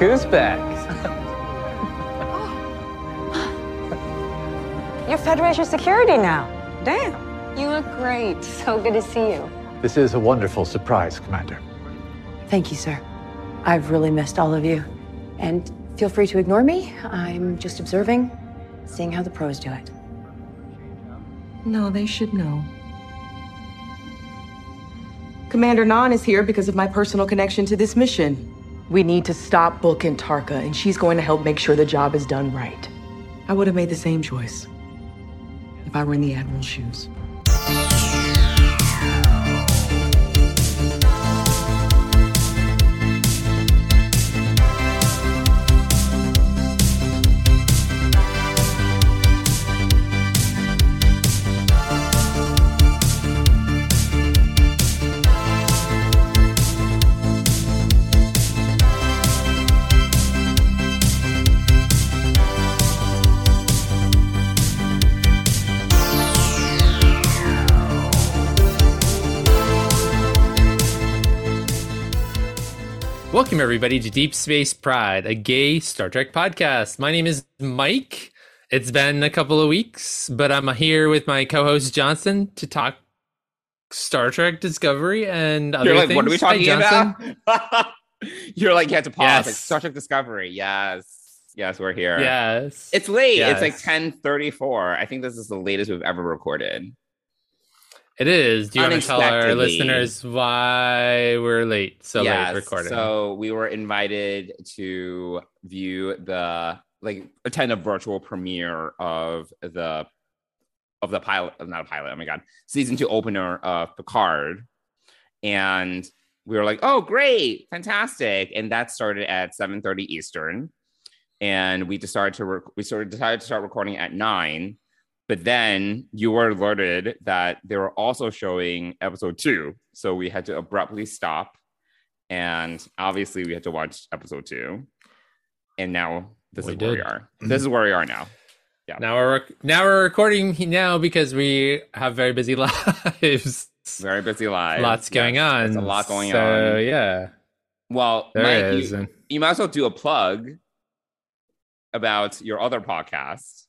Look who's back. You're Federation security now. Damn. You look great. So good to see you. This is a wonderful surprise, Commander. Thank you, sir. I've really missed all of you. And feel free to ignore me. I'm just observing, seeing how the pros do it. No, they should know. Commander Nhan is here because of my personal connection to this mission. We need to stop Book and Tarka, and she's going to help make sure the job is done right. I would have made the same choice if I were in the Admiral's shoes. Everybody, to Deep Space Pride, a gay Star Trek podcast. My name is Mike. It's been a couple of weeks, but I'm here with my co host Johnson to talk Star Trek Discovery and other You're like, things. what are we Hi, talking about? You're like, you have to pause. Yes. Like, Star Trek Discovery. Yes. Yes, we're here. Yes. It's late. It's like 1034. I think this is the latest we've ever recorded. It is. Do you want to tell our listeners why we're late? So yes. late recording. So we were invited to view the like attend a virtual premiere of the of the pilot not a pilot, oh my god, season two opener of Picard. And we were like, oh great, fantastic. And that started at 7:30 Eastern. And we decided to rec- we sort of decided to start recording at nine. But then you were alerted that they were also showing episode two. So we had to abruptly stop. And obviously we had to watch episode two. And now this We is where we are. Mm-hmm. This is where we are now. Yeah. Now we're rec- now we're recording now because we have very busy lives. Very busy lives. Lots going Yes, on. There's a lot going so, on. So yeah, Well, there Mike, is. you, you might as well do a plug about your other podcast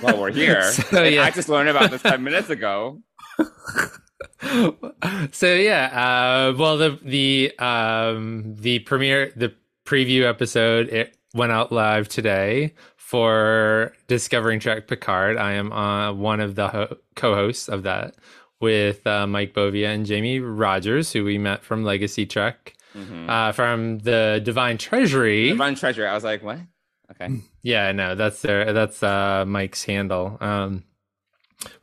while we're here. So, yeah. I just learned about this 10 minutes ago. so yeah, uh, well the the um the premiere the preview episode it went out live today for Discovering Trek Picard. I am uh, one of the ho- co-hosts of that with uh, Mike Bovia and Jamie Rogers, who we met from Legacy Trek, Mhm. uh, from the Divine Treasury. Divine Treasury. I was like, what? Okay. Yeah, no, that's their that's uh Mike's handle. Um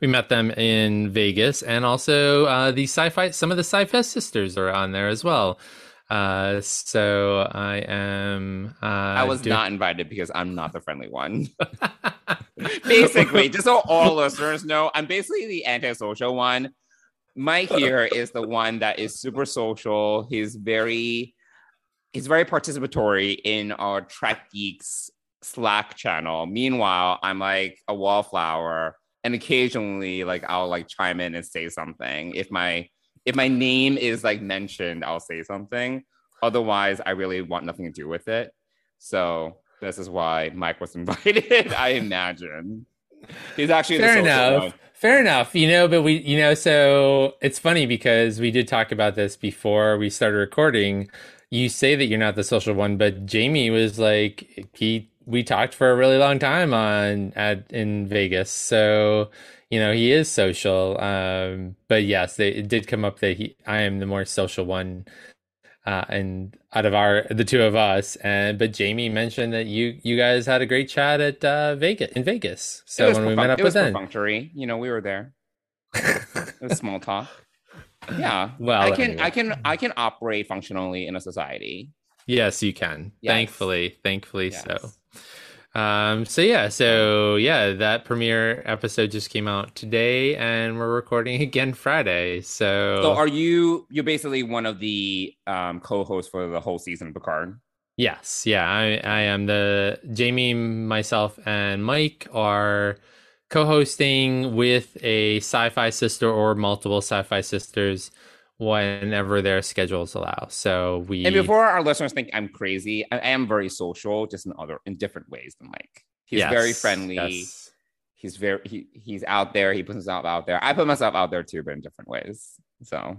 we met them in Vegas and also uh the sci-fi some of the sci-fi sisters are on there as well. Uh so I am uh I was do- not invited because I'm not the friendly one. basically, just so all listeners know, I'm basically the antisocial one. Mike here is the one that is super social. He's very he's very participatory in our Trek Geeks Slack channel. Meanwhile, I'm like a wallflower and occasionally like I'll like chime in and say something. If my if my name is like mentioned, I'll say something. Otherwise, I really want nothing to do with it. So this is why Mike was invited, I imagine. He's actually Fair social enough. one. Fair enough. You know, but we, you know, so it's funny because we did talk about this before we started recording. You say that you're not the social one, but Jamie was like, he, we talked for a really long time on at in Vegas. So, you know, he is social. Um, but yes, they, it did come up that he, I am the more social one. Uh, and out of our the two of us, and but Jamie mentioned that you you guys had a great chat at uh, Vegas in Vegas. So when we met up it was perfunctory. You know, we were there. It was small talk. Yeah. Well, I can anyway. I can I can operate functionally in a society. Yes, you can. Yes. Thankfully, thankfully Yes. so. Um, so yeah, so yeah, that premiere episode just came out today, and we're recording again Friday. So, So are you you're basically one of the um co-hosts for the whole season of Picard? yes, yeah, I I am the Jamie, myself, and Mike are co-hosting with a sci-fi sister or multiple sci-fi sisters whenever their schedules allow. So we And before our listeners think I'm crazy, I am very social, just in other in different ways than Mike. He's Yes, very friendly. yes. He's very he, he's out there. He puts himself out there. I put myself out there too, but in different ways. So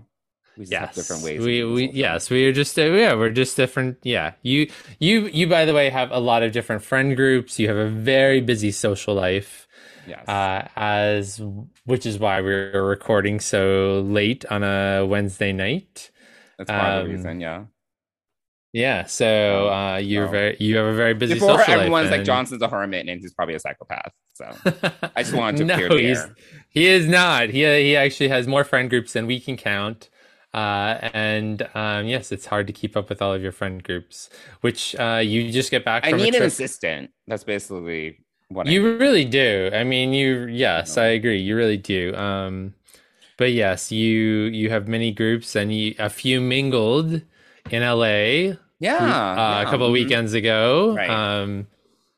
we just have Yes, different ways. we we yes we are just uh, yeah we're just different. Yeah, you you you by the way have a lot of different friend groups. You have a very busy social life. Yes. uh, as which is why we're recording so late on a Wednesday night. That's part of the um, reason. Yeah. Yeah, so uh, you're very you have a very busy Before social everyone's life. like Johnson's a hermit and he's probably a psychopath. So I just wanted to no, clear the he's, air. he is not. He he actually has more friend groups than we can count. Uh, and um, yes, it's hard to keep up with all of your friend groups, which uh, you just get back I need an assistant. That's basically what I You really do. I mean, you yes, No. I agree. You really do. Um, but yes, you you have many groups, and you a few mingled in LA Yeah. uh, yeah, a couple of mhm. weekends ago. Right. Um,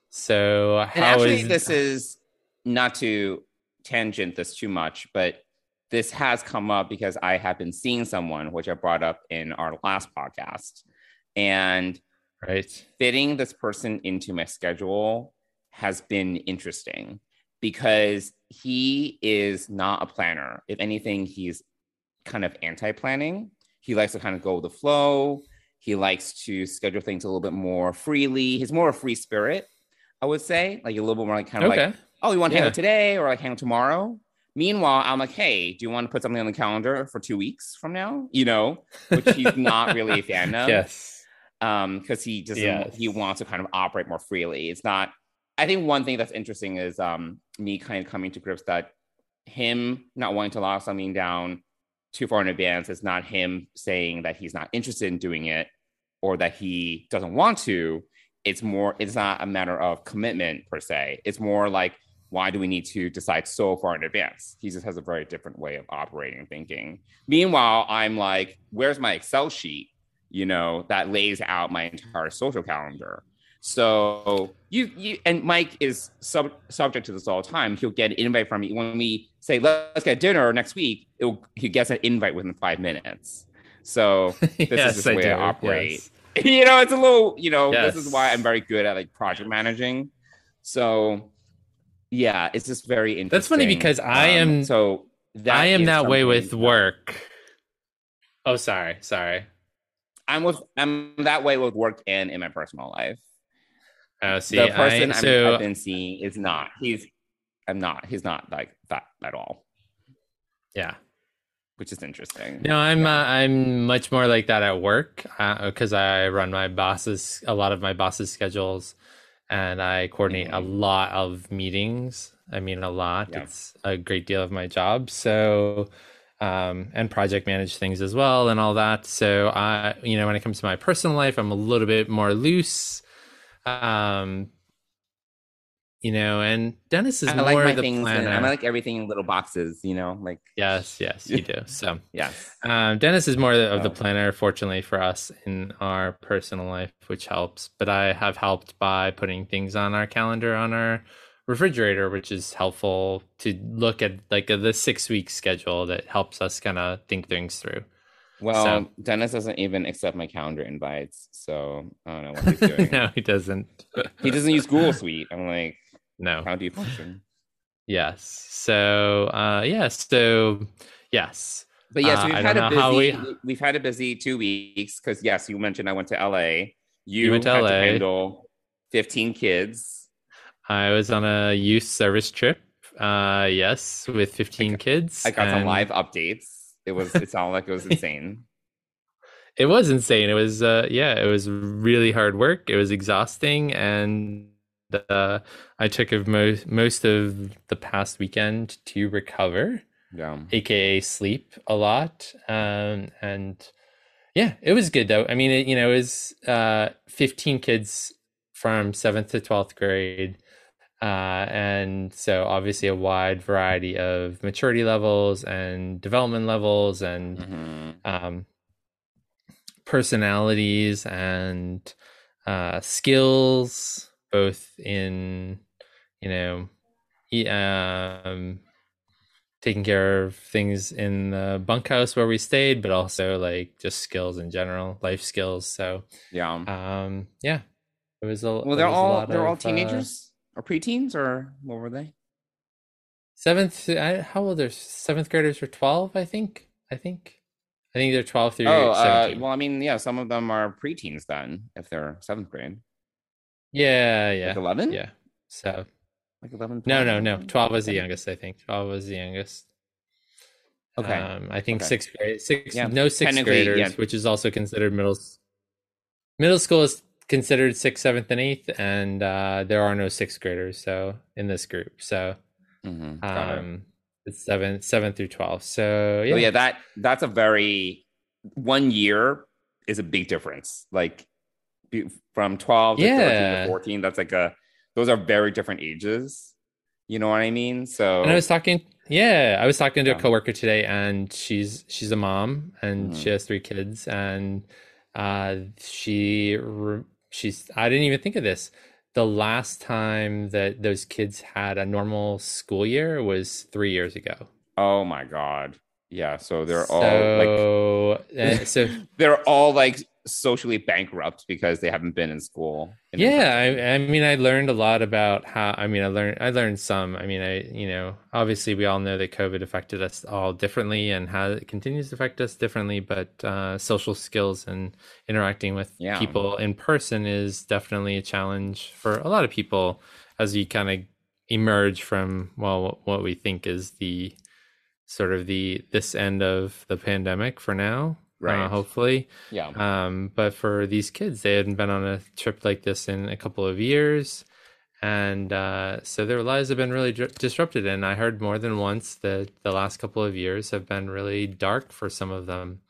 so And how actually, is this is not to tangent this too much, but this has come up because I have been seeing someone, which I brought up in our last podcast, and right? fitting this person into my schedule has been interesting because he is not a planner. If anything, he's kind of anti planning. He likes to kind of go with the flow. He likes to schedule things a little bit more freely. He's more a free spirit, I would say, like a little bit more like kind of Okay. like, oh, you want to hang out today or like hang out tomorrow? Meanwhile, I'm like, hey, do you want to put something on the calendar for two weeks from now? You know, which he's not really a fan of yes. um because he doesn't Yes. he wants to kind of operate more freely it's not i think one thing that's interesting is um me kind of coming to grips that him not wanting to lock something down too far in advance is not him saying that he's not interested in doing it or that he doesn't want to. It's more it's not a matter of commitment per se. It's more like why do we need to decide so far in advance? He just has a very different way of operating and thinking. Meanwhile i'm like where's my excel sheet you know, that lays out my entire social calendar. So you you and Mike is sub, subject to this all the time. He'll get an invite from me when we say let's get dinner next week. It'll, he gets an invite within five minutes. So this yes, is the way do. I operate. yes. you know, it's a little you know this is why I'm very good at like project managing. So yeah, it's just very interesting. That's funny because I um, am- so that I am that way with work. Oh, sorry, sorry. I'm with I'm that way with work and in my personal life. Oh, see, the person I, I'm, so I've been seeing is not. He's I'm not. He's not like that at all, yeah. which is interesting. No, I'm uh, I'm much more like that at work because I run my boss's a lot of my boss's schedules, and I coordinate a Mhm. lot of meetings. I mean, a lot. Yeah. It's a great deal of my job. So, um, and project manage things as well, and all that. So, I you know, when it comes to my personal life, I'm a little bit more loose. Um, you know, and Dennis is I more like the things. planner. I like everything in little boxes. You know, like yes, yes, you do. So. yes. Um, Dennis is more of the planner, fortunately for us in our personal life, which helps. But I have helped by putting things on our calendar on our refrigerator, which is helpful to look at like a, the six week schedule that helps us kind of think things through. Well, So- Dennis doesn't even accept my calendar invites, so I don't know what he's doing. no, he doesn't. He doesn't use Google Suite. I'm like, No. how do you function? Yes. So, uh, yes. So, yes. But yes, Uh, we've I had a busy. we- have had a busy two weeks because yes, you mentioned I went to LA. You, went to LA. to handle 15 kids. I was on a youth service trip. Uh, yes, with 15 kids. I got some live updates. It was it sounded like it was insane. it was insane it was uh yeah it was really hard work it was exhausting and uh i took of most most of the past weekend to recover Yeah. aka sleep a lot um and yeah it was good though i mean it, you know it was uh 15 kids from 7th to 12th grade uh and so obviously a wide variety of maturity levels and development levels and Mhm. um, personalities and uh, skills, both in you know, um, taking care of things in the bunkhouse where we stayed, but also like just skills in general, life skills. So Yeah. um, yeah, it was a well, they're all they're all of, uh, teenagers or preteens or what were they? seventh. I, how old are seventh graders? Are twelve? I think. I think. I think they're twelve through Oh, uh, well, I mean, yeah, some of them are preteens then, if they're seventh grade, yeah, yeah, like eleven, yeah. So like eleven. no, 12, no, no. Twelve was the youngest. I think twelve was the youngest. Okay. Um, I think Okay. sixth grade, six, Yeah, no sixth graders, yeah. which is also considered middle. Middle school is considered sixth, seventh, and eighth, and uh, there are no sixth graders. So in this group, so Mhm, it. um, it's seven, seven through twelve. So yeah, Oh, yeah, that that's a very one year is a big difference. Like from twelve to thirteen to fourteen, that's like a those are very different ages. You know what I mean? So And I was talking, yeah, I was talking to Yeah. a coworker today, and she's she's a mom, and Mhm. she has three kids, and uh, she re- she's I didn't even think of this. The last time that those kids had a normal school year was three years ago. oh my god, yeah. So they're all like so, so they're all like socially bankrupt because they haven't been in school. in yeah. I, I mean i learned a lot about how i mean i learned i learned some i mean i you know obviously we all know that covid affected us all differently and how it continues to affect us differently but uh, social skills and interacting with Yeah. people in person is definitely a challenge for a lot of people as you kind of emerge from well what we think is the sort of the this end of the pandemic for now Right. uh, hopefully yeah. um, but for these kids, they hadn't been on a trip like this in a couple of years. And uh, so their lives have been really dr- disrupted. And I heard more than once that the last couple of years have been really dark for some of them.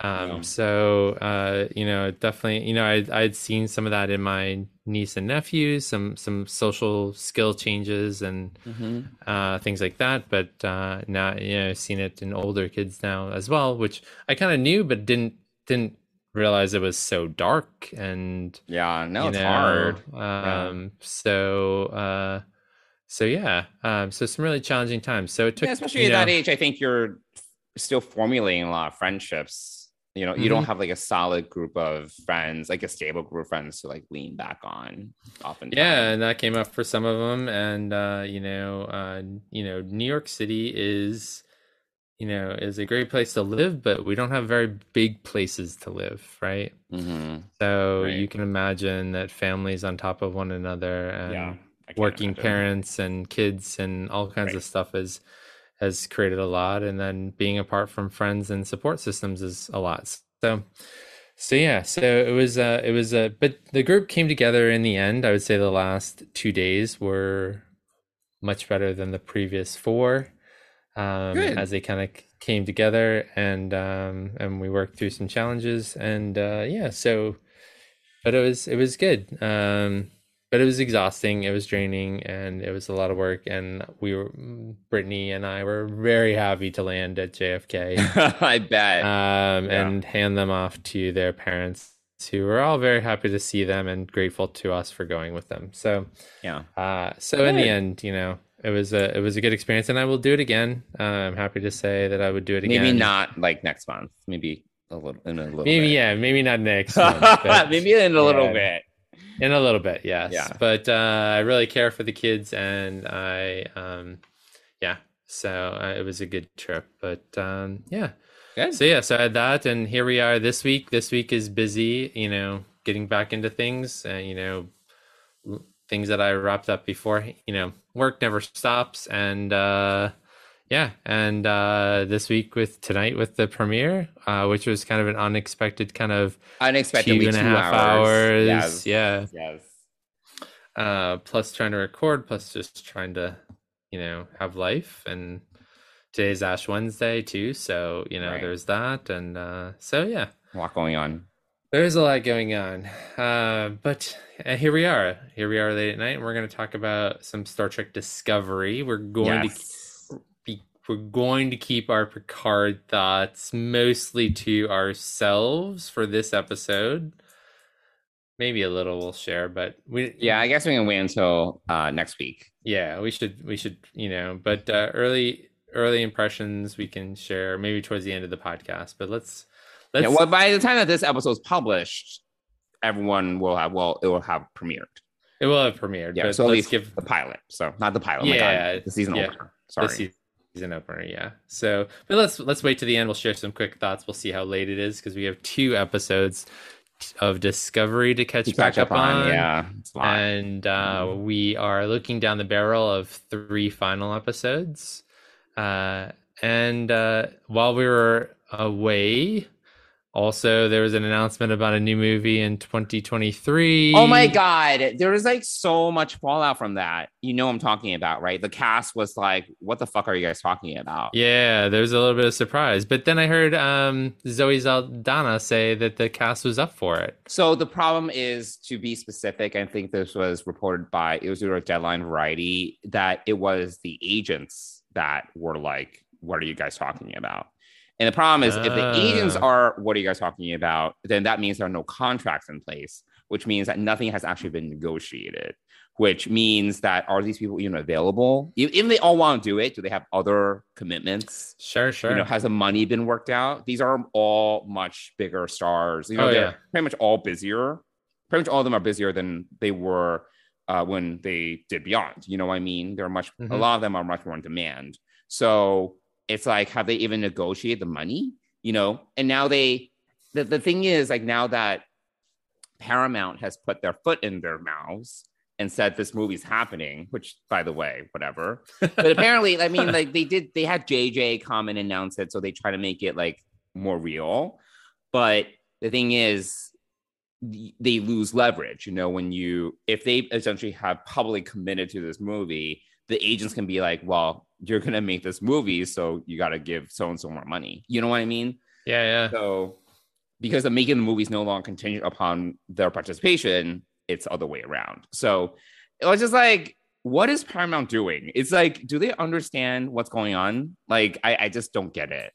Um, Yeah. So, uh, you know, definitely, you know, I, I'd seen some of that in my niece and nephews, some, some social skill changes and Mhm. uh, things like that. But uh, now, you know, I've seen it in older kids now as well, which I kind of knew, but didn't didn't realize it was so dark and Yeah. No, it's know, hard. Um, so uh, so yeah, um, so some really challenging times. So it took, yeah, especially at that age, I think you're still formulating a lot of friendships. You know, you don't have like a solid group of friends, like a stable group of friends to like lean back on. Often, Yeah, and that came up for some of them, and uh, you know, uh, you know, New York City is, you know, is a great place to live, but we don't have very big places to live, right? hmm So Right. you can imagine that families on top of one another and yeah, working imagine. parents and kids and all kinds Right. of stuff has has created a lot and then being apart from friends and support systems is a lot. So so yeah so it was uh it was uh but the group came together in the end. I would say the last two days were much better than the previous four um Good. as they kind of came together and um and we worked through some challenges and uh yeah so but it was it was good. Um but it was exhausting it was draining and it was a lot of work and we were brittany and i were very happy to land at jfk I bet. um, Yeah. and hand them off to their parents who were all very happy to see them and grateful to us for going with them so yeah. uh, so in the end you know it was a it was a good experience and i will do it again uh, i'm happy to say that i would do it again Maybe not like next month. Maybe a little in a little maybe bit. yeah maybe not next month, but- maybe in a little Yeah. bit. In a little bit yes Yeah. but uh i really care for the kids and i um yeah so uh, it was a good trip but um yeah Good. so yeah so i had that and here we are this week this week is busy you know getting back into things and you know things that i wrapped up before you know work never stops and uh yeah and uh this week with tonight with the premiere uh which was kind of an unexpected kind of Unexpectedly two and a half hours. hours Yes. yeah Yes. uh plus trying to record plus just trying to you know have life and today's ash wednesday too so you know Right. there's that and uh so yeah A lot going on. there's a lot going on uh but uh, here we are here we are late at night and we're going to talk about some star trek discovery we're going to Yes. be we're going to keep our Picard thoughts mostly to ourselves for this episode. Maybe a little we'll share, but we Yeah, I guess we can wait until uh, next week. yeah we should we should you know but uh, early early impressions we can share maybe towards the end of the podcast. But let's let's Yeah, well, by the time that this episode is published, everyone will have well, it will have premiered. it will have premiered. Yeah, so at let's least give the pilot. So not the pilot. oh my Yeah, God, the season yeah. Sorry. Season opener. Yeah. So, but let's let's wait to the end. We'll share some quick thoughts. We'll see how late it is because we have two episodes of Discovery to catch To back catch up on, on. yeah, it's a lot. and uh, we are looking down the barrel of three final episodes. Uh, and uh, while we were away, also there was an announcement about a new movie in 2023. Oh my god, there was like so much fallout from that. You know what I'm talking about, right? The cast was like, "What the fuck are you guys talking about?" Yeah, there was a little bit of surprise, but then I heard um, Zoe Saldana say that the cast was up for it. So the problem is, to be specific, I think this was reported by it was a Deadline Variety that it was the agents that were like, "What are you guys talking about?" And the problem is, if the agents Ah. are, "What are you guys talking about?" then that means there are no contracts in place, which means that nothing has actually been negotiated. Which means that are these people even available? If they all want to do it, do they have other commitments? Sure, sure. You know, has the money been worked out? These are all much bigger stars. You know, Oh, they're yeah. pretty much all busier. Pretty much all of them are busier than they were uh, when they did Beyond. You know what I mean? They're much. A Mhm. lot of them are much more in demand. So it's like, have they even negotiated the money? You know, and now they. The, the thing is, like now that Paramount has put their foot in their mouths and said this movie's happening, which by the way, whatever. But apparently, I mean, like they did, they had JJ come and announce it, so they try to make it like more real. But the thing is, they lose leverage. You know, when you if they essentially have publicly committed to this movie, the agents can be like, "Well, you're gonna make this movie, so you got to give so and so more money." You know what I mean? yeah, yeah. So because of making the movies no longer contingent upon their participation, it's other way around. So it was just like, what is Paramount doing? It's like, do they understand what's going on? Like, I, I just don't get it.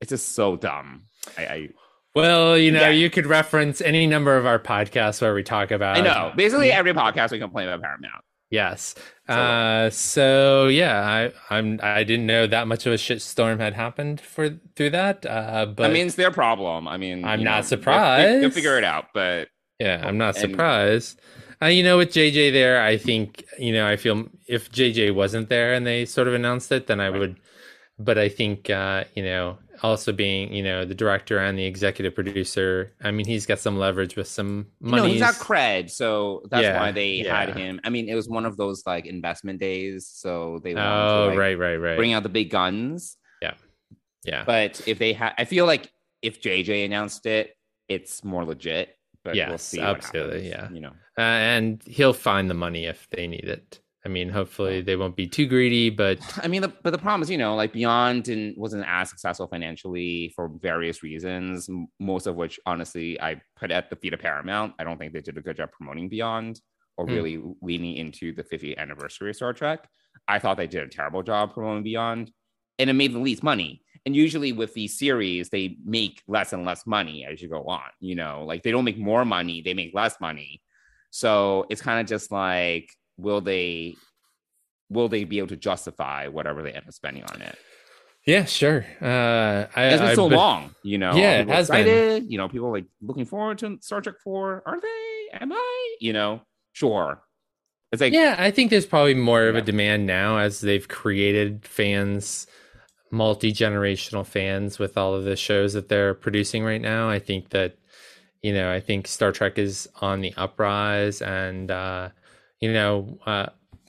It's just so dumb. I, I, Well, you know, Yeah. you could reference any number of our podcasts where we talk about. I know. Basically, every podcast we complain about Paramount. Yes. Uh, so yeah, I I'm I didn't know that much of a shitstorm had happened for through that. Uh, but I mean, it's their problem. I mean, I'm not know, surprised. They'll, they'll figure it out. But yeah, I'm not and- surprised. Uh, you know, with JJ there, I think you know I feel if JJ wasn't there and they sort of announced it, then I Right. would. But I think uh, you know, also being you know the director and the executive producer, I mean, he's got some leverage with some money. No, he's got cred, so that's Yeah, why they yeah. had him. I mean, it was one of those like investment days, so they wanted Oh, to like, right, right, right. bring out the big guns. yeah. Yeah. But if they had, I feel like if JJ announced it, it's more legit. But we'll see. absolutely, happens, yeah. you know. Uh, and he'll find the money if they need it. I mean, hopefully they won't be too greedy, but I mean, the, but the problem is, you know, like Beyond didn't wasn't as successful financially for various reasons. Most of which, honestly, I put at the feet of Paramount. I don't think they did a good job promoting Beyond or Hmm. really leaning into the 50th anniversary of Star Trek. I thought they did a terrible job promoting Beyond, and it made the least money. And usually with these series, they make less and less money as you go on. You know, like they don't make more money; they make less money. So it's kind of just like, will they will they be able to justify whatever they end up spending on it? yeah, sure. Uh, I, It's been so but- long, you know. Yeah, it has been. You know, people like looking forward to Star Trek Four. Are they? Am I? You know, sure. It's like Yeah, I think there's probably more of a demand now as they've created fans, multi generational fans with all of the shows that they're producing right now. I think that, you know, I think Star Trek is on the uprise, and uh, you know, uh,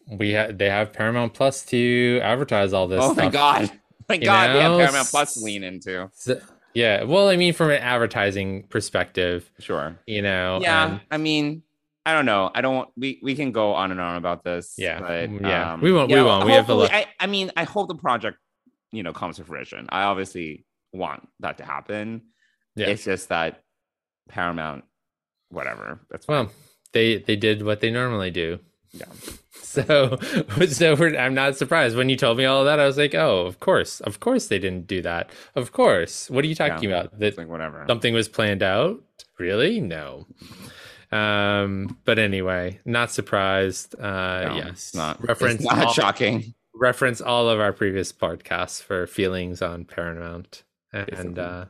we ha- they have Paramount Plus to advertise all this. oh stuff. my god, thank You God, they have Paramount Plus to lean into. So- yeah, well, I mean, from an advertising perspective, Sure. you know, yeah, and- I mean, I don't know. I don't. We we can go on and on about this. Yeah, but, yeah. um, We won't- we know, won't. We have to look. I, I mean, I hope the project, you know, comes to fruition. I obviously want that to happen. Yeah. It's just that Paramount, whatever. That's fine. well, they they did what they normally do. Yeah. So, so we're, I'm not surprised when you told me all that. I was like, oh, of course, of course they didn't do that. Of course. What are you talking Yeah. about? That like whatever. something was planned out? Really? No. Um, but anyway, not surprised. Uh, No, yes, not reference not all- shocking. reference all of our previous podcasts for feelings on Paramount. And Basically. uh,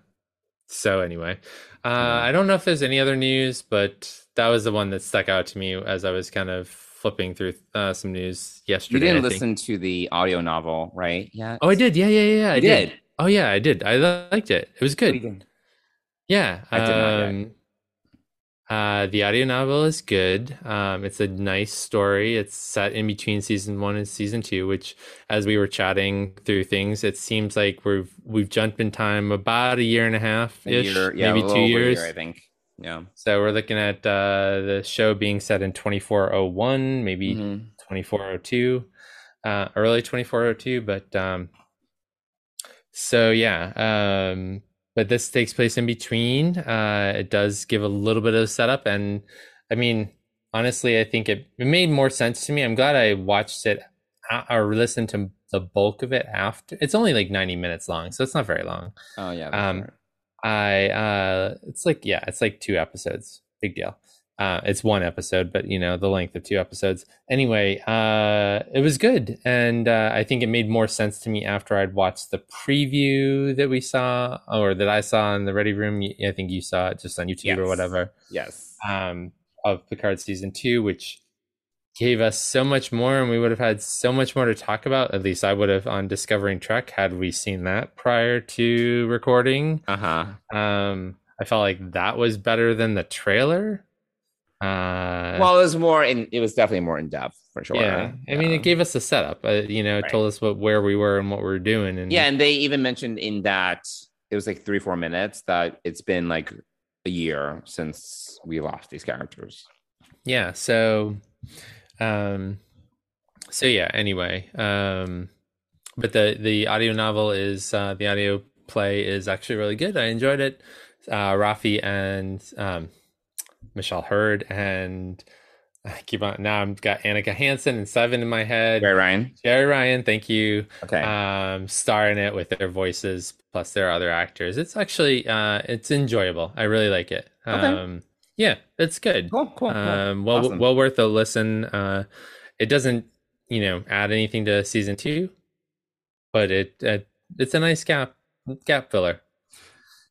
so, anyway, uh, I don't know if there's any other news, but that was the one that stuck out to me as I was kind of flipping through uh, some news yesterday. You didn't I think. listen to the audio novel, right? Yeah. Oh, I did. Yeah, yeah, yeah. I did. did? Oh, yeah, I did. I liked it. It was good. Yeah. I did um, uh, the audio novel is good. Um, it's a nice story. It's set in between season one and season two, which, as we were chatting through things, it seems like we've we've jumped in time about a year and a half ish, year- yeah, a maybe two years. year, I think. Yeah. So we're looking at uh, the show being set in twenty four oh one, maybe Mhm. 2402 uh early 2402 but um so yeah um but this takes place in between uh it does give a little bit of setup and i mean honestly i think it, it made more sense to me i'm glad i watched it or listened to the bulk of it after it's only like 90 minutes long so it's not very long Oh yeah. Um, right. I uh it's like yeah, it's like two episodes. Big deal. Uh it's one episode, but you know, the length of two episodes. Anyway, uh it was good and uh I think it made more sense to me after I'd watched the preview that we saw or that I saw in the Ready Room. I think you saw it just on YouTube or whatever. Yes. Um of Picard season 2 which gave us so much more and we would have had so much more to talk about at least i would have on discovering trek had we seen that prior to recording Uh huh. um, I felt like that was better than the trailer. Uh, Well, it was more in. It was definitely more in depth for sure. yeah, I mean, it gave us a setup. Uh, you know, it Right. told us what where we were and what we were doing. And Yeah, and they even mentioned in that it was like three, four minutes that it's been like a year since we lost these characters. yeah. So, um, so yeah. Anyway, um, but the the audio novel is uh, the audio play is actually really good. I enjoyed it. Uh, Raffi and um, Michelle Hurd and I keep on now. I've got Annika Hansen and Seven in my head. Right, Ryan? Jeri Ryan, thank you. Okay. Um, star in it with their voices plus their other actors. It's actually uh, it's enjoyable. I really like it. Okay. Um, yeah, it's good. cool, cool, cool. Um, well, Awesome. well worth a listen. Uh, it doesn't, you know, add anything to season two, but it, it it's a nice gap gap filler.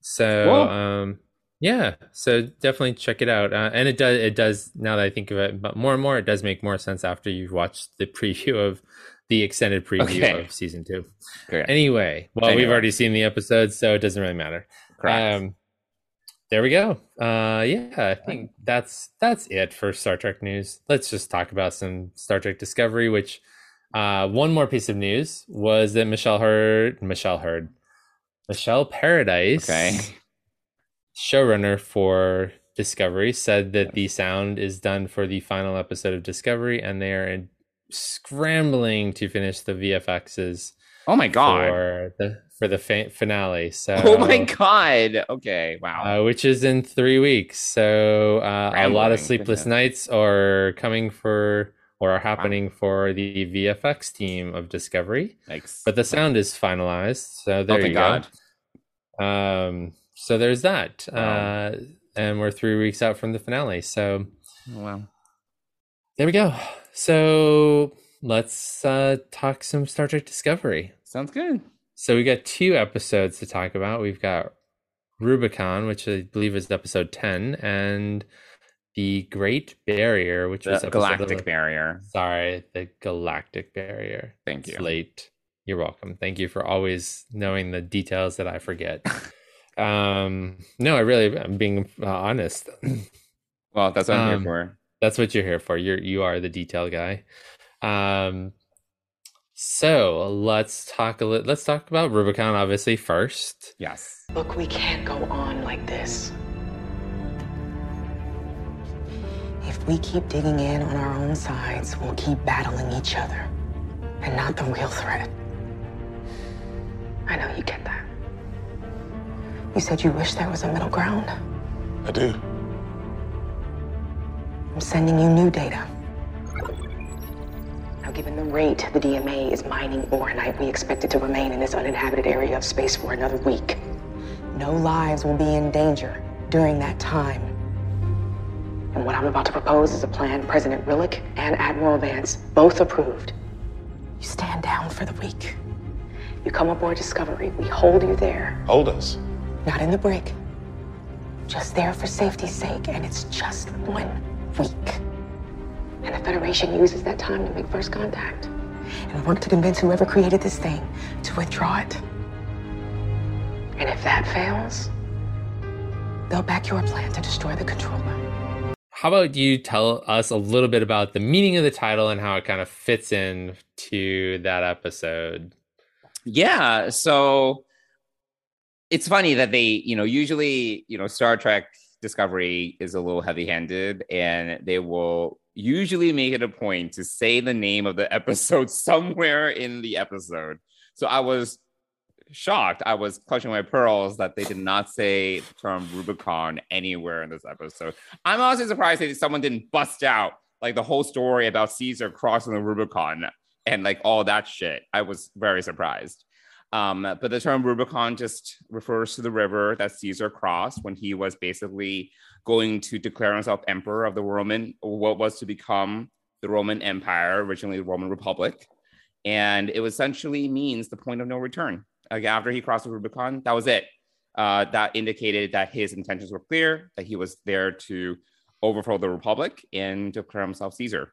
So, Cool. um, yeah, so definitely check it out. Uh, and it does it does now that I think of it, but more and more it does make more sense after you've watched the preview of the extended preview Okay. of season two. Correct. Anyway, well, we've already seen the episode, so it doesn't really matter. Correct. Um, there we go. Uh, yeah, I think that's that's it for Star Trek news. Let's just talk about some Star Trek Discovery. Which uh, one more piece of news was that Michelle Hurd, Michelle Hurd, Michelle Paradise, okay. showrunner for Discovery, said that the sound is done for the final episode of Discovery, and they are scrambling to finish the VFXs Oh my god. for the for the fa- finale. So, Oh my god. Okay. Wow. uh, which is in three weeks. So uh, a lot of sleepless nights are coming for or are happening for the VFX team of Discovery, Thanks. but the sound is finalized. So there oh, you thank go. Um, so there's that, Wow. uh, and we're three weeks out from the finale. So Oh, wow. there we go. So let's uh, talk some Star Trek Discovery. Sounds good. So we got two episodes to talk about. We've got Rubicon, which I believe is episode ten, and the Great Barrier, which was The episode galactic 11. barrier. Sorry, the Galactic Barrier. Thank It's you. late. You're welcome. Thank you for always knowing the details that I forget. um, no, I really, I'm being uh, honest. Well, that's what I'm Um, here for. That's what you're here for. You're you are the detail guy. Um, so let's talk a li- let's talk about Rubicon obviously first. Yes. Look, we can't go on like this. If we keep digging in on our own sides, we'll keep battling each other and not the real threat. I know you get that. You said you wish there was a middle ground. I do. I'm sending you new data. Now, given the rate the DMA is mining boronite, we expect it to remain in this uninhabited area of space for another week. No lives will be in danger during that time. And what I'm about to propose is a plan President Rillak and Admiral Vance both approved. You stand down for the week. You come aboard Discovery. We hold you there. Hold us. Not in the brig. Just there for safety's sake, and it's just one week. And the Federation uses that time to make first contact and work to convince whoever created this thing to withdraw it. And if that fails, they'll back your plan to destroy the controller. How about you tell us a little bit about the meaning of the title and how it kind of fits in to that episode? Yeah, so it's funny that they, you know, usually, you know, Star Trek Discovery is a little heavy-handed and they will usually make it a point to say the name of the episode somewhere in the episode. So I was shocked. I was clutching my pearls that they did not say the term Rubicon anywhere in this episode. I'm also surprised that someone didn't bust out like the whole story about Caesar crossing the Rubicon and like all that shit. I was very surprised. Um, but the term Rubicon just refers to the river that Caesar crossed when he was basically going to declare himself emperor of the Roman, what was to become the Roman Empire, originally the Roman Republic. And it essentially means the point of no return. Like after he crossed the Rubicon, that was it. Uh, that indicated that his intentions were clear, that he was there to overthrow the Republic and declare himself Caesar.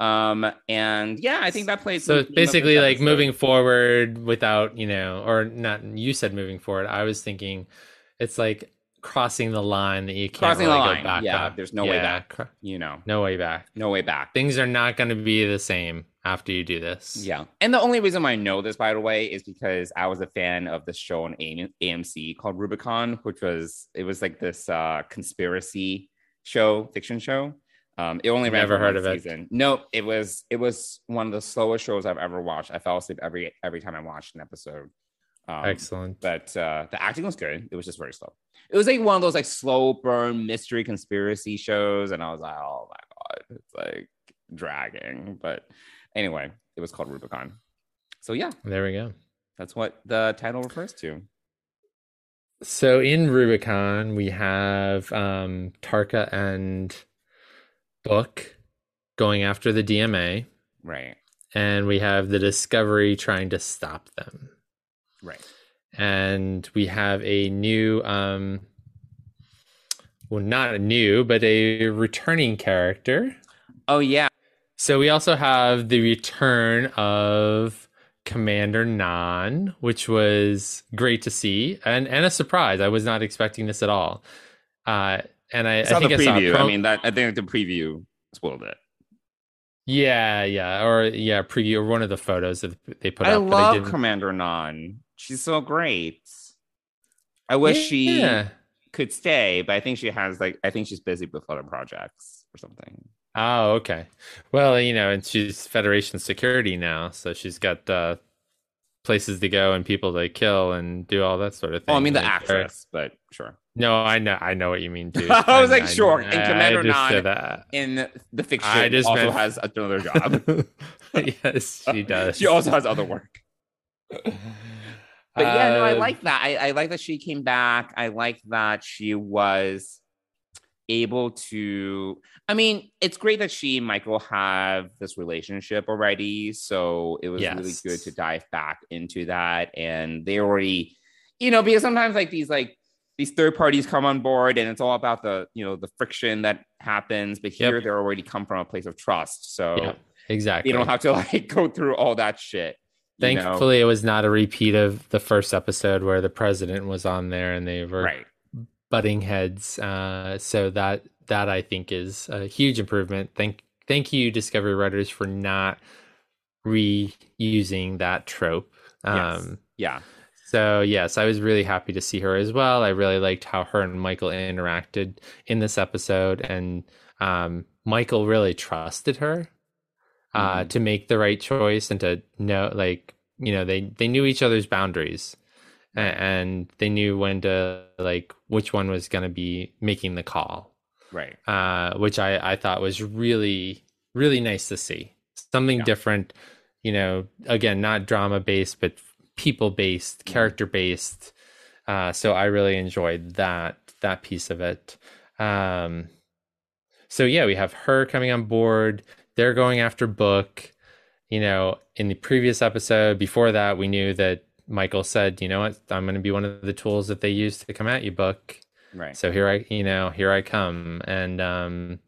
Um, and yeah, I think that plays. So basically, like moving forward without, you know, or not. You said moving forward. I was thinking, it's like crossing the line that you can't crossing really the go line. back yeah, up. there's no way back. You know, no way back. no way back. Things are not going to be the same after you do this. Yeah. And the only reason why I know this, by the way, is because I was a fan of the show on AMC called Rubicon, which was, it was like this uh, conspiracy show, fiction show. Um, it only ran Never heard of it. season. No, it was it was one of the slowest shows I've ever watched. I fell asleep every every time I watched an episode. Um, Excellent. but uh, the acting was good. It was just very slow. It was like one of those like slow burn mystery conspiracy shows, and I was like, oh my god, it's like dragging. But anyway, it was called Rubicon. So yeah, There we go. that's what the title refers to. So in Rubicon, we have um, Tarka and Book going after the DMA, Right, and we have the Discovery trying to stop them. Right. And we have a new, um, well, not a new, but a returning character. Oh yeah, So we also have the return of Commander Nhan, which was great to see and and a surprise. I was not expecting this at all. Uh, and I, I saw I think the I saw preview. I mean, that I think the preview spoiled it. yeah, yeah, or yeah, preview or one of the photos that they put I up. but love Commander Nhan. She's so great. I wish she could stay, but I think she has like I think she's busy with other projects or something. Oh, okay. Well, you know, and she's Federation security now, so she's got uh, places to go and people to kill and do all that sort of thing. Oh, I mean the Like, actress, but sure. No, I know, I know what you mean too. I was like, sure, and I- Commander I just Nhan- said. In the fiction, I just also meant- has another job. yes, she does. she also has other work. But yeah, no, I Uh, like that. I, I like that she came back. I like that she was able to. I mean, it's great that she and Michael have this relationship already. So it was really good to dive back into that. And they already, you know, because sometimes like these like these third parties come on board and it's all about the you know the friction that happens. But here Yep. they're already come from a place of trust. So Yeah, exactly. you don't have to like go through all that shit. You know? Thankfully, it was not a repeat of the first episode where the president was on there and they were right. butting heads. Uh, so that that I think is a huge improvement. Thank thank you, Discovery writers, for not reusing that trope. Yes. Um, Yeah. So yes, I was really happy to see her as well. I really liked how her and Michael interacted in this episode, and um, Michael really trusted her uh, Mhm. to make the right choice and to know, like you know, they they knew each other's boundaries, and they knew when to like which one was going to be making the call, Right. uh, which I I thought was really really nice to see something Yeah. different. You know, again, not drama based, but people based, Mm-hmm. character based. Uh, so I really enjoyed that that piece of it. Um, so yeah, we have her coming on board. They're going after Book, you know, in the previous episode before that, we knew that Michael said, you know what, I'm going to be one of the tools that they use to come at you, Book. Right. So here I, you know, here I come, and um,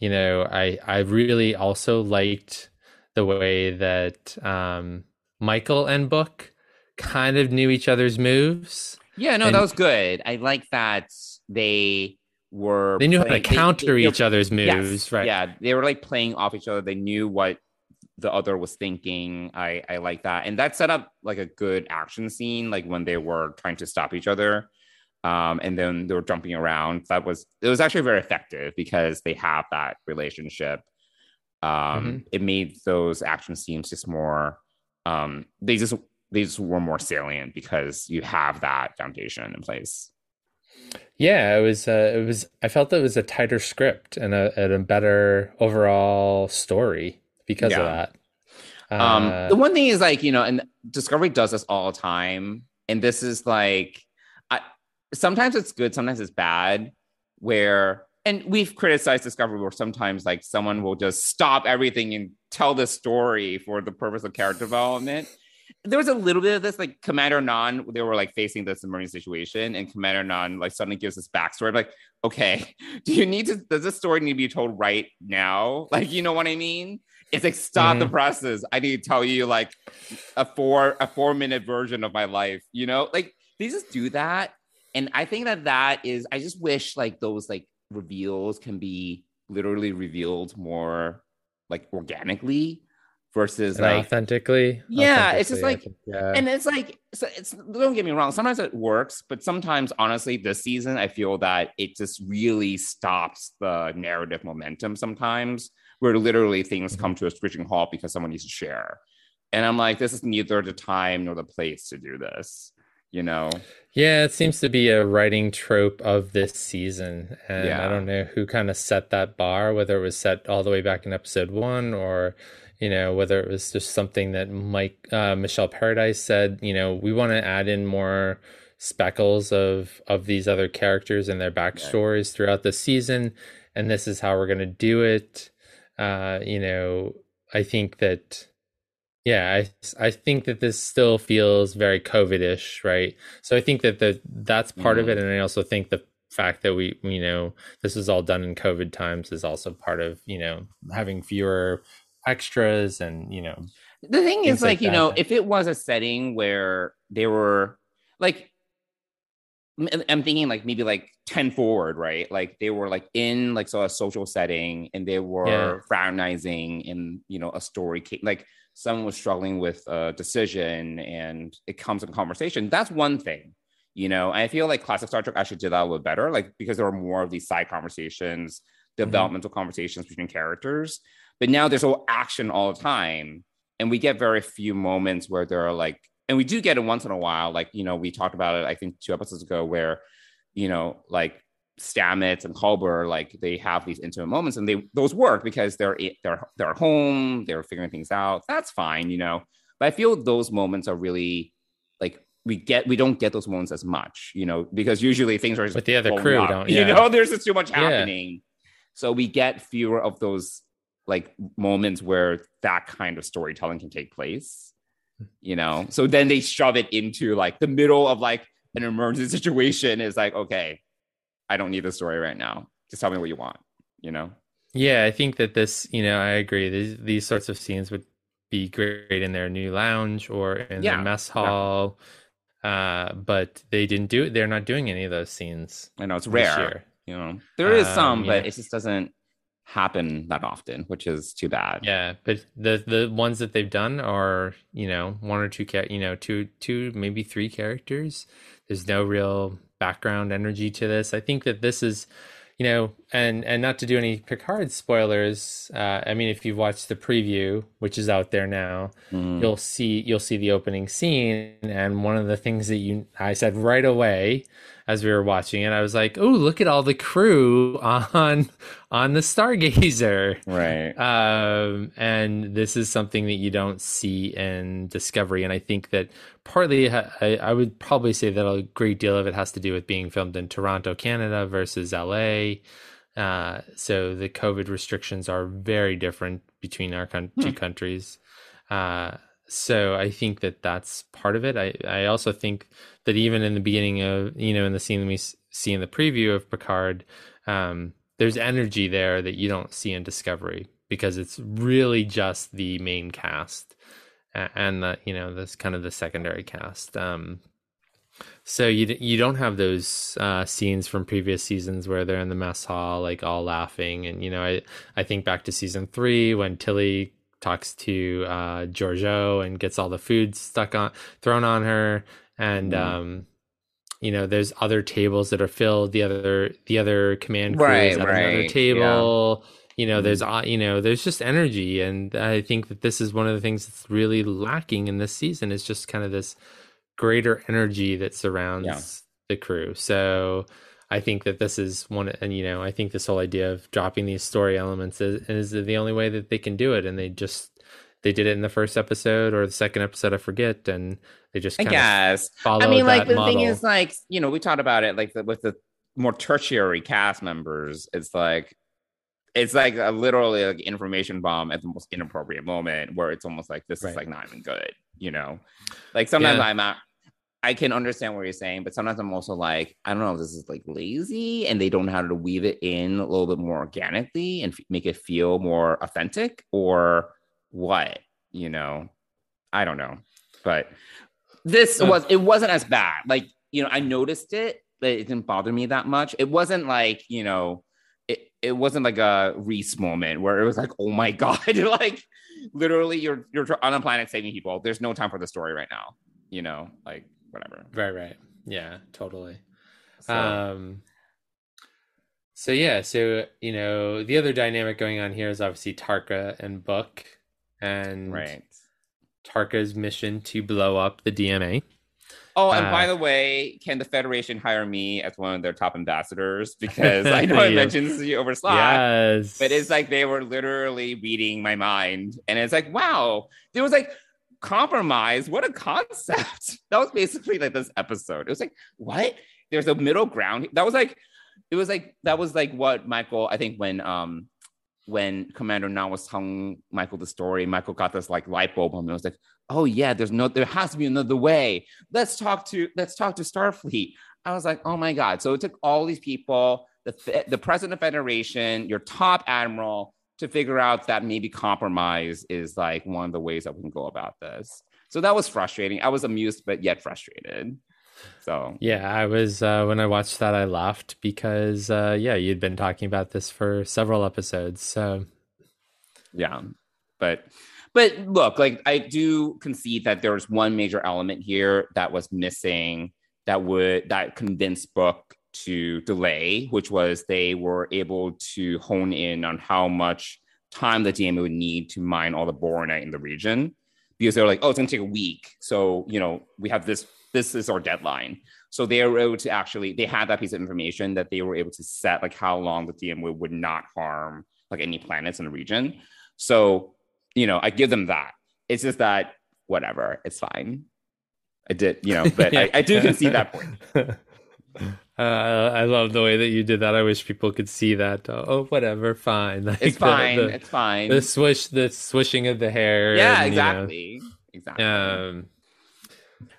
you know, I I really also liked the way that um, Michael and Book kind of knew each other's moves. Yeah, no, And- that was good. I like that they were They knew how to playing- they- counter they- each other's moves, Yes, right? Yeah, they were like playing off each other. They knew what the other was thinking. I I like that, and that set up like a good action scene, like when they were trying to stop each other, um, and then they were jumping around. That was it was actually very effective because they have that relationship. Um, Mm-hmm. It made those action scenes just more. Um, they just they just were more salient because you have that foundation in place. Yeah, it was. Uh, it was. I felt that it was a tighter script and a, and a better overall story because of Yeah. that. Um, Uh, the one thing is like you know, and Discovery does this all the time, and this is like, I sometimes it's good, sometimes it's bad. Where and we've criticized Discovery where sometimes like someone will just stop everything and tell the story for the purpose of character development. There was a little bit of this, like Commander Nhan, they were like facing this emergency situation, and Commander Nhan like suddenly gives this backstory. Like, okay, do you need to? Does this story need to be told right now? Like, you know what I mean? It's like stop the mm-hmm. presses. I need to tell you like a four a four minute version of my life. You know, like they just do that, and I think that that is. I just wish like those like reveals can be literally revealed more like organically versus and like authentically. Yeah, it's just like- think, yeah. and it's like so it's don't get me wrong sometimes it works but sometimes honestly this season i feel that it just really stops the narrative momentum sometimes where literally things Mm-hmm. come to a screeching halt because someone needs to share and i'm like this is neither the time nor the place to do this you know Yeah, it seems to be a writing trope of this season. And yeah. I don't know who kind of set that bar, whether it was set all the way back in episode one or, you know, whether it was just something that Mike, uh, Michelle Paradise said, you know, we want to add in more speckles of, of these other characters and their backstories throughout the season. And this is how we're going to do it. Uh, you know, I think that, yeah, I, I think that this still feels very COVID-ish, right? So I think that the that's part of it, and I also think the fact that we you know this was all done in COVID times is also part of you know having fewer extras and you know the thing is like, like you know if it was a setting where they were like i'm thinking like maybe like 10 forward right? Like they were like in like so a social setting and they were Yeah. fraternizing in you know a story like someone was struggling with a decision and it comes in conversation. That's one thing you know? I feel like classic star trek actually did that a little better like because there were more of these side conversations mm-hmm. developmental conversations between characters but now there's all action all the time and we get very few moments where there are like and we do get it once in a while like you know we talked about it i think two episodes ago where you know like stamets and Culber, like they have these intimate moments and they those work because they're they're they're home they're figuring things out. That's fine you know. But i feel those moments are really like we get we don't get those moments as much you know because usually things are just With the other crew, up, don't- you know there's just too much Yeah. happening. So we get fewer of those like moments where that kind of storytelling can take place you know? So then they shove it into like the middle of like an emergency situation is like okay i don't need the story right now. Just tell me what you want you know? Yeah I think that this you know I agree. These these sorts of scenes would be great in their new lounge or in Yeah, the mess hall uh but they didn't do it they're not doing any of those scenes i know it's rare you know? There is Um, some but yeah. it just doesn't happen that often which is too bad Yeah, but the the ones that they've done are you know one or two ca- you know two two maybe three characters. There's no real background energy to this. I think that this is you know and and not to do any Picard spoilers. Uh, I mean, if you've watched the preview, which is out there now, Mm. you'll see you'll see the opening scene and one of the things that you I said right away as we were watching it I was like oh look at all the crew on on the stargazer right um, and this is something that you don't see in Discovery. And I think that partly, I, I would probably say that a great deal of it has to do with being filmed in Toronto, Canada versus LA. Uh, so the COVID restrictions are very different between our con- two countries. Uh, so I think that that's part of it. I, I also think that even in the beginning of, you know, in the scene we see in the preview of Picard, um, there's energy there that you don't see in Discovery because it's really just the main cast and the, you know, this kind of the secondary cast. Um, so you you don't have those uh, scenes from previous seasons where they're in the mess hall, like all laughing, and you know I I think back to season three when Tilly talks to uh, Georgiou and gets all the food stuck on thrown on her, and Mhm. um, you know there's other tables that are filled. The other the other command crew Right, is at another right, yeah. table. You know, there's uh, you know there's just energy, and I think that this is one of the things that's really lacking in this season. Is just kind of this greater energy that surrounds Yeah. the crew. So I think that this is one, and you know, I think this whole idea of dropping these story elements is, is the only way that they can do it, and they just they did it in the first episode or the second episode, I forget, and they just I kind of guess. I mean, like the thing is, like you know, we talked about it, like the, with the more tertiary cast members. It's like it's like a literally like information bomb at the most inappropriate moment, where it's almost like this Right. is like not even good. You know, like sometimes Yeah. I'm at. I can understand what you're saying, but sometimes I'm also like, I don't know, if this is like lazy, and they don't know how to weave it in a little bit more organically and f- make it feel more authentic, or what? You know, I don't know, but this Uh, was it wasn't as bad. Like you know, I noticed it, but it didn't bother me that much. It wasn't like you know, it it wasn't like a Reese moment where it was like, oh my god, like literally you're you're on a planet saving people. There's no time for the story right now. You know, like whatever. right, right, yeah, totally. So, Um, so yeah, so you know, the other dynamic going on here is obviously Tarka and Book, and right. Tarka's mission to blow up the DMA. Oh, and Uh, by the way, can the Federation hire me as one of their top ambassadors? Because I know I mentioned you over Slack. Yes, but it's like they were literally reading my mind and it's like wow there was like compromise what a concept that was basically like this episode it was like what there's a middle ground that was like it was like that was like what michael i think when um when commander Nhan was telling michael the story michael got this like light bulb and it was like oh yeah there's no there has to be another way. Let's talk to let's talk to starfleet. I was like oh my god. So it took all these people the, the president of federation your top admiral to figure out that maybe compromise is like one of the ways that we can go about this. So that was frustrating. I was amused but yet frustrated so Yeah, I was uh, when I watched that, I laughed because uh, yeah, you'd been talking about this for several episodes. So yeah but but look like i do concede that there's one major element here that was missing that would that convinced book to delay which was they were able to hone in on how much time the dma would need to mine all the boronite in the region because they were like oh it's going to take a week so you know we have this this is our deadline so they were able to actually they had that piece of information that they were able to set like how long the dma would not harm like any planets in the region so, you know, I give them that. It's just that whatever, it's fine. I did, you know, but I, I do concede that point. Uh, I love the way that you did that. I wish people could see that. Oh, whatever, fine. Like It's fine. The, it's fine. the swish, the swishing of the hair. yeah, and, you know, exactly. Exactly. um.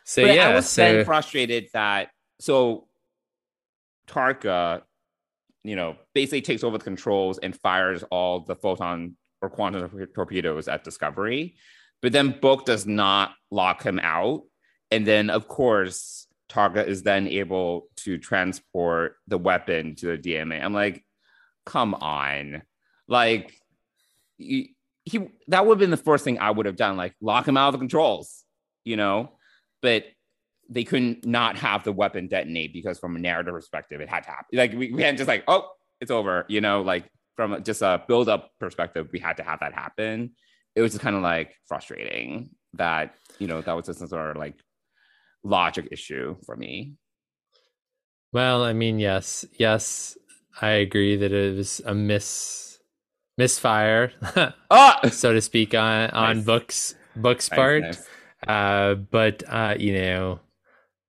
So but yeah, I was so then frustrated that so Tarka, you know, basically takes over the controls and fires all the photon or quantum torpedoes at Discovery, but then Book does not lock him out, and then of course Tarka is then able to transport the weapon to the DMA. I'm like, come on, like. He, he that would have been the first thing I would have done, like lock him out of the controls, you know but they couldn't not have the weapon detonate because from a narrative perspective it had to happen like we, we had just like oh it's over you know like from just a build up perspective we had to have that happen it was just kind of like frustrating that you know that was just sort of like logic issue for me well, I mean, yes, yes, I agree that it was a miss misfire, oh so to speak, on on Nice. books books part. Uh, but uh, you know,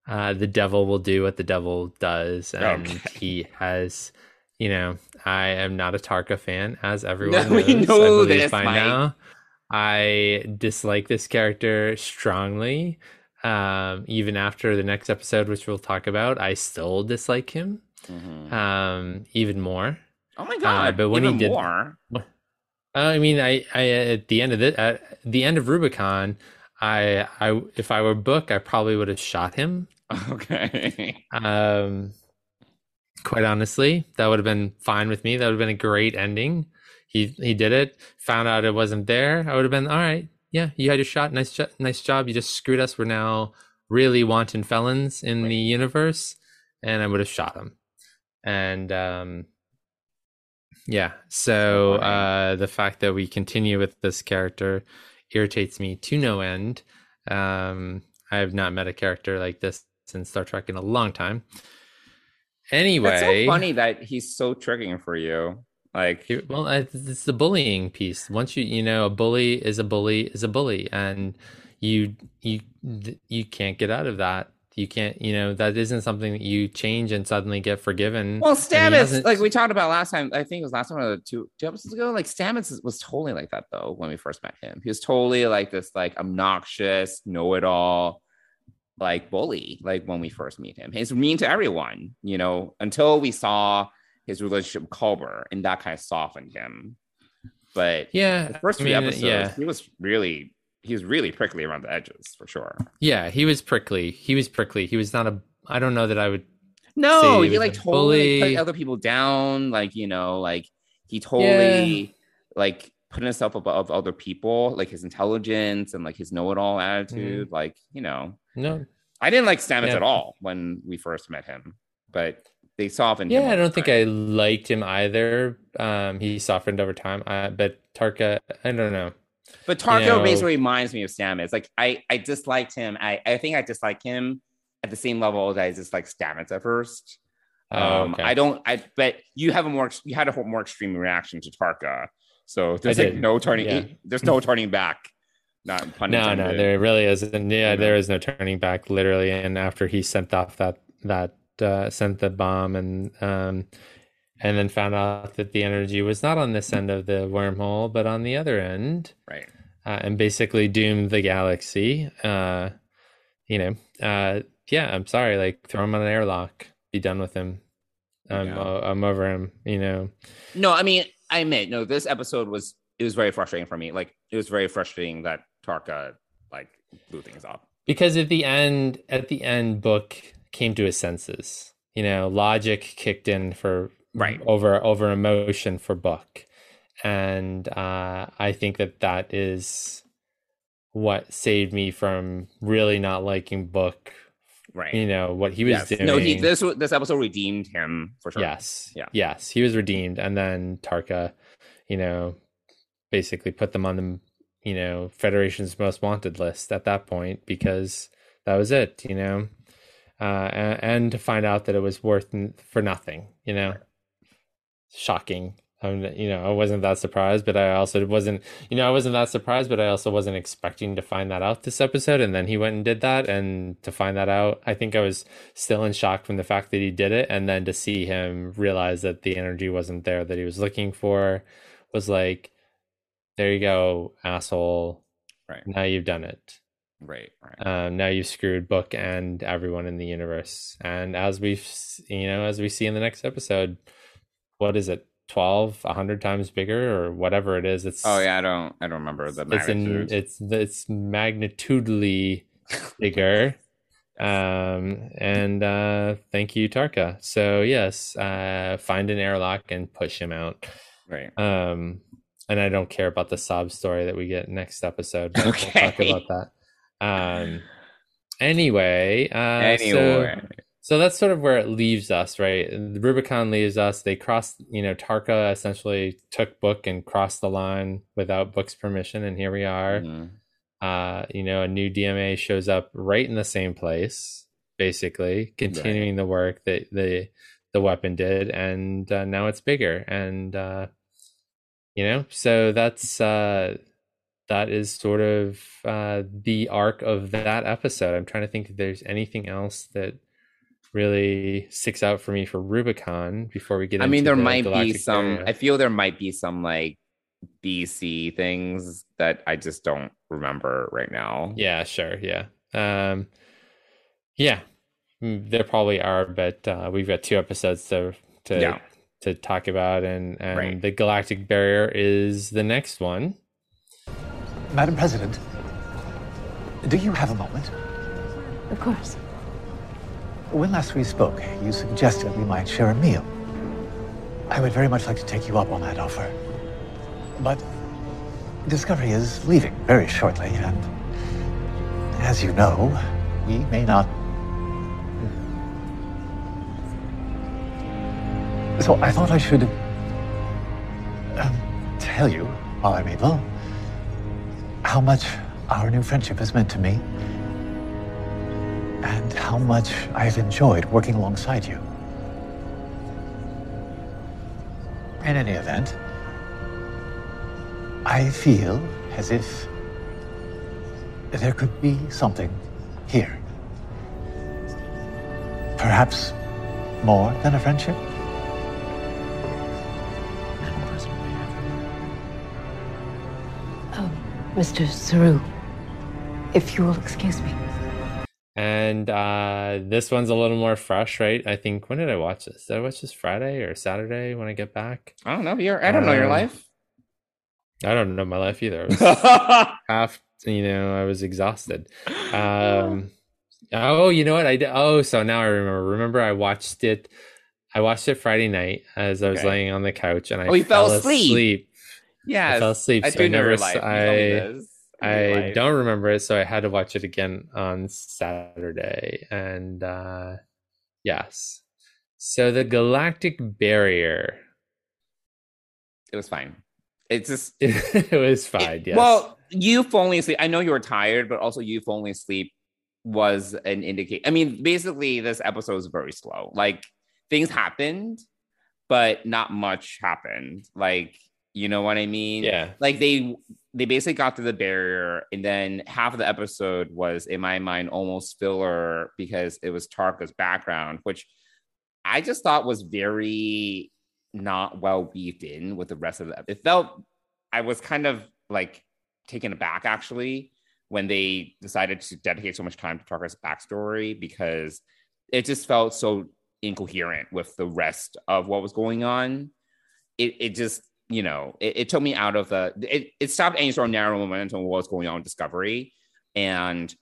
uh, the devil will do what the devil does, and Okay. he has, you know, I am not a Tarka fan, as everyone No, we know I this, by Mike. now. I dislike this character strongly. Um, even after the next episode, which we'll talk about, I still dislike him Mhm. um, even more. Oh my god! but when he did- more, Uh, I mean, I, I at the end of the at the end of Rubicon, I, I if I were Book, I probably would have shot him. okay. Um, quite honestly, that would have been fine with me. That would have been a great ending. He he did it. Found out it wasn't there. I would have been all right. Yeah, you had your shot. Nice jo- nice job. You just screwed us. We're now really wanton felons in the universe, and I would have shot him. And um, yeah. So So uh, the fact that we continue with this character irritates me to no end. Um, I have not met a character like this since Star Trek in a long time. Anyway, That's so funny that he's so triggering for you. Like, Well, it's the bullying piece. Once you you know a bully is a bully is a bully, and you you you can't get out of that. You can't you know that isn't something that you change and suddenly get forgiven. well, Stamets, like we talked about last time. I think it was last time or two two episodes ago. Like Stamets was totally like that though when we first met him. He was totally like this like obnoxious, know it all, like bully. Like when we first meet him, he's mean to everyone. You know, until we saw his relationship with Culber, and that kind of softened him. But yeah, the first I few mean, episodes, yeah, he was really he was really prickly around the edges for sure. yeah. He was prickly. He was prickly. He was not a. I don't know that I would. No, he he like totally bully. put other people down. Like you know, like he totally like put himself above other people, like his intelligence and like his know-it-all attitude. Like you know, No, I didn't like Stamets Yeah. at all when we first met him, but they softened. Yeah, I don't think. I liked him either. Um, he softened over time. Uh, but Tarka, I don't know. But Tarka know- basically reminds me of Stamets. Like I, I disliked him. I, I think I disliked him at the same level as I disliked Stamets at first. Oh, Um, okay. I don't. I but you have a more you had a more extreme reaction to Tarka, so there's like no turning. Yeah. There's no turning back. Not pun No, intended. no, there really isn't. Yeah, Yeah. there is no turning back, literally. And after he sent off that that uh, sent the bomb and um, and then found out that the energy was not on this end of the wormhole, but on the other end, right. uh, and basically doomed the galaxy. Uh, you know, uh, yeah. I'm sorry. Like, throw him on an airlock. Be done with him. I'm Yeah. I'm over him. You know. No, I mean, I admit, no. This episode was it was very frustrating for me. Like it was very frustrating that Tarka like blew things up. because at the end at the end book came to his senses you know logic kicked in for Right. over over emotion for book and uh i think that that is what saved me from really not liking book Right. you know what he was yes. doing No, he this this episode redeemed him for sure. yes Yeah. yes he was redeemed and then tarka you know basically put them on the you know federation's most wanted list at that point because that was it you know uh and, and to find out that it was worth n- for nothing you know shocking I'm, you know i wasn't that surprised but i also wasn't you know i wasn't that surprised but i also wasn't expecting to find that out this episode and then he went and did that and to find that out i think i was still in shock from the fact that he did it and then to see him realize that the energy wasn't there that he was looking for was like there you go asshole Right. now you've done it Right. Right. um, now you've screwed book and everyone in the universe and as we've you know as we see in the next episode what is it 12 100 times bigger or whatever it is it's oh yeah, I don't I don't remember the it's in magnitude. it's it's magnitudely bigger um and uh thank you tarka so yes uh find an airlock and push him out right. um and i don't care about the sob story that we get next episode but we'll talk about that um anyway uh Anyway. so that's sort of where it leaves us, right? The Rubicon leaves us. They crossed, you know, Tarka essentially took Book and crossed the line without Book's permission, and here we are. Mhm. Uh, you know, a new DMA shows up right in the same place, basically continuing the work that the the weapon did, and uh, now it's bigger, and uh, you know, so that's uh, that is sort of uh, the arc of that episode. I'm trying to think if there's anything else that really sticks out for me for Rubicon before we get I into mean, there the might be some. Barrier. I feel there might be some like BC things that I just don't remember right now. Yeah, sure. Yeah. Um, yeah, Mm, there probably are, but uh, we've got two episodes to to Yeah. to talk about, and and Right. the Galactic Barrier is the next one. Madam President, do you have a moment? Of course. When last we spoke, you suggested we might share a meal. I would very much like to take you up on that offer. But Discovery is leaving very shortly, and as you know, we may not. So I thought I should um, tell you, while I'm able, how much our new friendship has meant to me and how much I've enjoyed working alongside you. In any event, I feel as if there could be something here. Perhaps more than a friendship? Oh, Mr. Saru, if you will excuse me. And uh, this one's a little more fresh, right? I think. When did I watch this? Did I watch this Friday or Saturday when I get back? I don't know. Your I don't know your Um, life. I don't know my life either. I was half, you know, I was exhausted. Um, oh, you know what? I did. Oh, so now I remember. Remember, I watched it. I watched it Friday night as I was Okay. laying on the couch, and I Oh, you fell fell asleep. asleep. yeah, I fell asleep, I so do I never your life. You told me I- this. I know your I life. don't remember it, so I had to watch it again on Saturday. And uh yes. So the Galactic Barrier. It was fine. It's just it was it- fine, yes. Well, you falling asleep. I know you were tired, but also you falling asleep was an indicate. I mean, basically, this episode was very slow. Like things happened, but not much happened. Like you know what I mean? yeah. like they they basically got through the barrier and then half of the episode was in my mind almost filler because it was tarka's background which i just thought was very not well weaved in with the rest of the it felt i was kind of like taken aback actually when they decided to dedicate so much time to tarka's backstory because it just felt so incoherent with the rest of what was going on it, it just you know it, it took me out of the it, it stopped any sort of narrow momentum of what's going on in discovery. And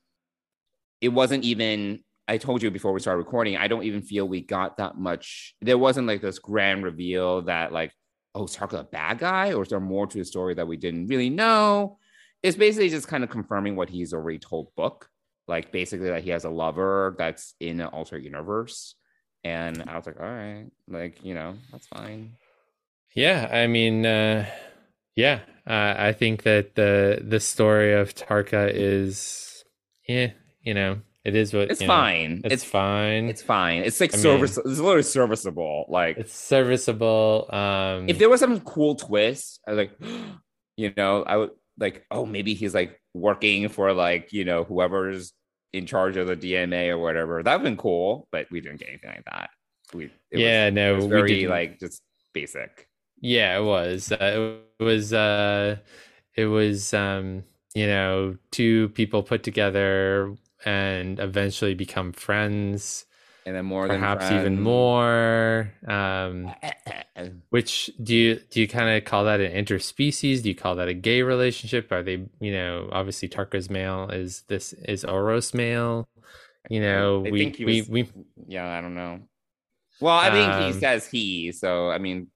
it wasn't even i told you before we started recording i don't even feel we got that much there wasn't like this grand reveal that like oh is Tarka a bad guy? Or is there more to the story that we didn't really know? It's basically just kind of confirming what he's already told book like basically that he has a lover that's in an alternate universe. And i was like all right like you know that's fine Yeah, I mean, uh, yeah, uh, I think that the the story of Tarka is, yeah, you know, it is what it's you know, fine it's, it's fine. It's fine. It's like I service. it's literally serviceable. Like it's serviceable. Um, if there was some cool twist, I was like, you know, I would like, oh, maybe he's like working for like you know whoever's in charge of the DMA or whatever. That'd been cool, but we didn't get anything like that. We it yeah, was, no, it was we very didn't. like just basic. Yeah, it was. Uh, it was. Uh, it was. Um, you know, two people put together and eventually become friends. And then more perhaps even more. Um, which do you do you kind of call that an interspecies? Do you call that a gay relationship? Are they, you know, obviously Tarka's male is this is Oros male? You know, I we think he we was- we Yeah, I don't know. Well, I think he Um, says he, so I mean,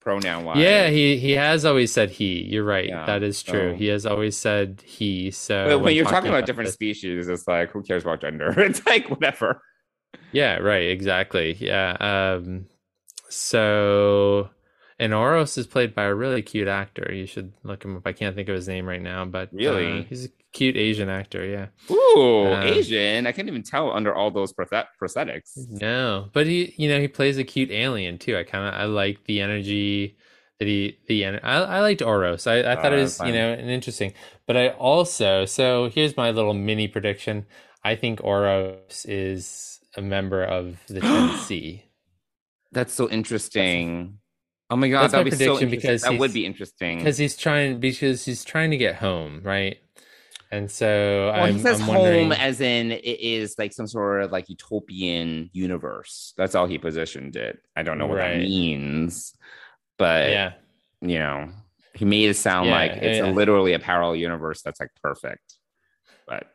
pronoun wise. yeah, he he has always said he. You're right. Yeah, that is true. so- He has always said he. So But when you're talking about this- different species, it's like who cares about gender? It's like whatever. Yeah, right, exactly. Yeah. Um so and Oros is played by a really cute actor. You should look him up. I can't think of his name right now, but Really? uh, he's a cute Asian actor, yeah. Ooh, Uh, Asian. I can't even tell under all those prosthet- prosthetics. No, but he, you know, he plays a cute alien too. I kind of, I like the energy that he, the, I, I liked Oros. I, I thought Oh, it that's was, you know, an interesting. But I also, so here's my little mini prediction. I think Oros is a member of the 10C. That's so interesting. Oh my god, That's my so prediction interesting. because that would be interesting. because he's trying because he's trying to get home, right? And so Well, I'm, he says I'm wondering, home as in it is like some sort of like utopian universe. That's all he positioned it. I don't know what that means, but yeah, you know, he made it sound Yeah, like it's yeah. a, literally a parallel universe that's like perfect. But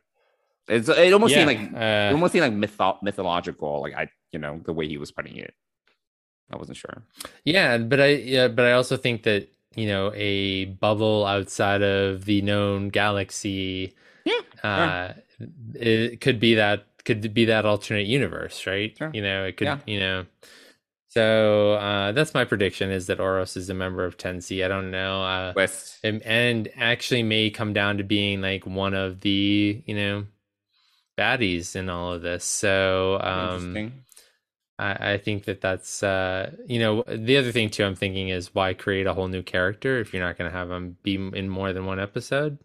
it's it almost yeah, seemed like it uh, almost seemed like mytho- mythological. Like I, you know, the way he was putting it. I wasn't sure. yeah, but I yeah, but I also think that you know a bubble outside of the known galaxy, Yeah, uh, it could be that could be that alternate universe, right? Sure. You know, it could, Yeah. you know. So uh, that's my prediction: is that Oros is a member of 10C. I don't know. Uh, Twist. and, and actually may come down to being like one of the you know baddies in all of this so um Interesting. I, I think that that's uh you know the other thing too i'm thinking is why create a whole new character if you're not going to have them be in more than one episode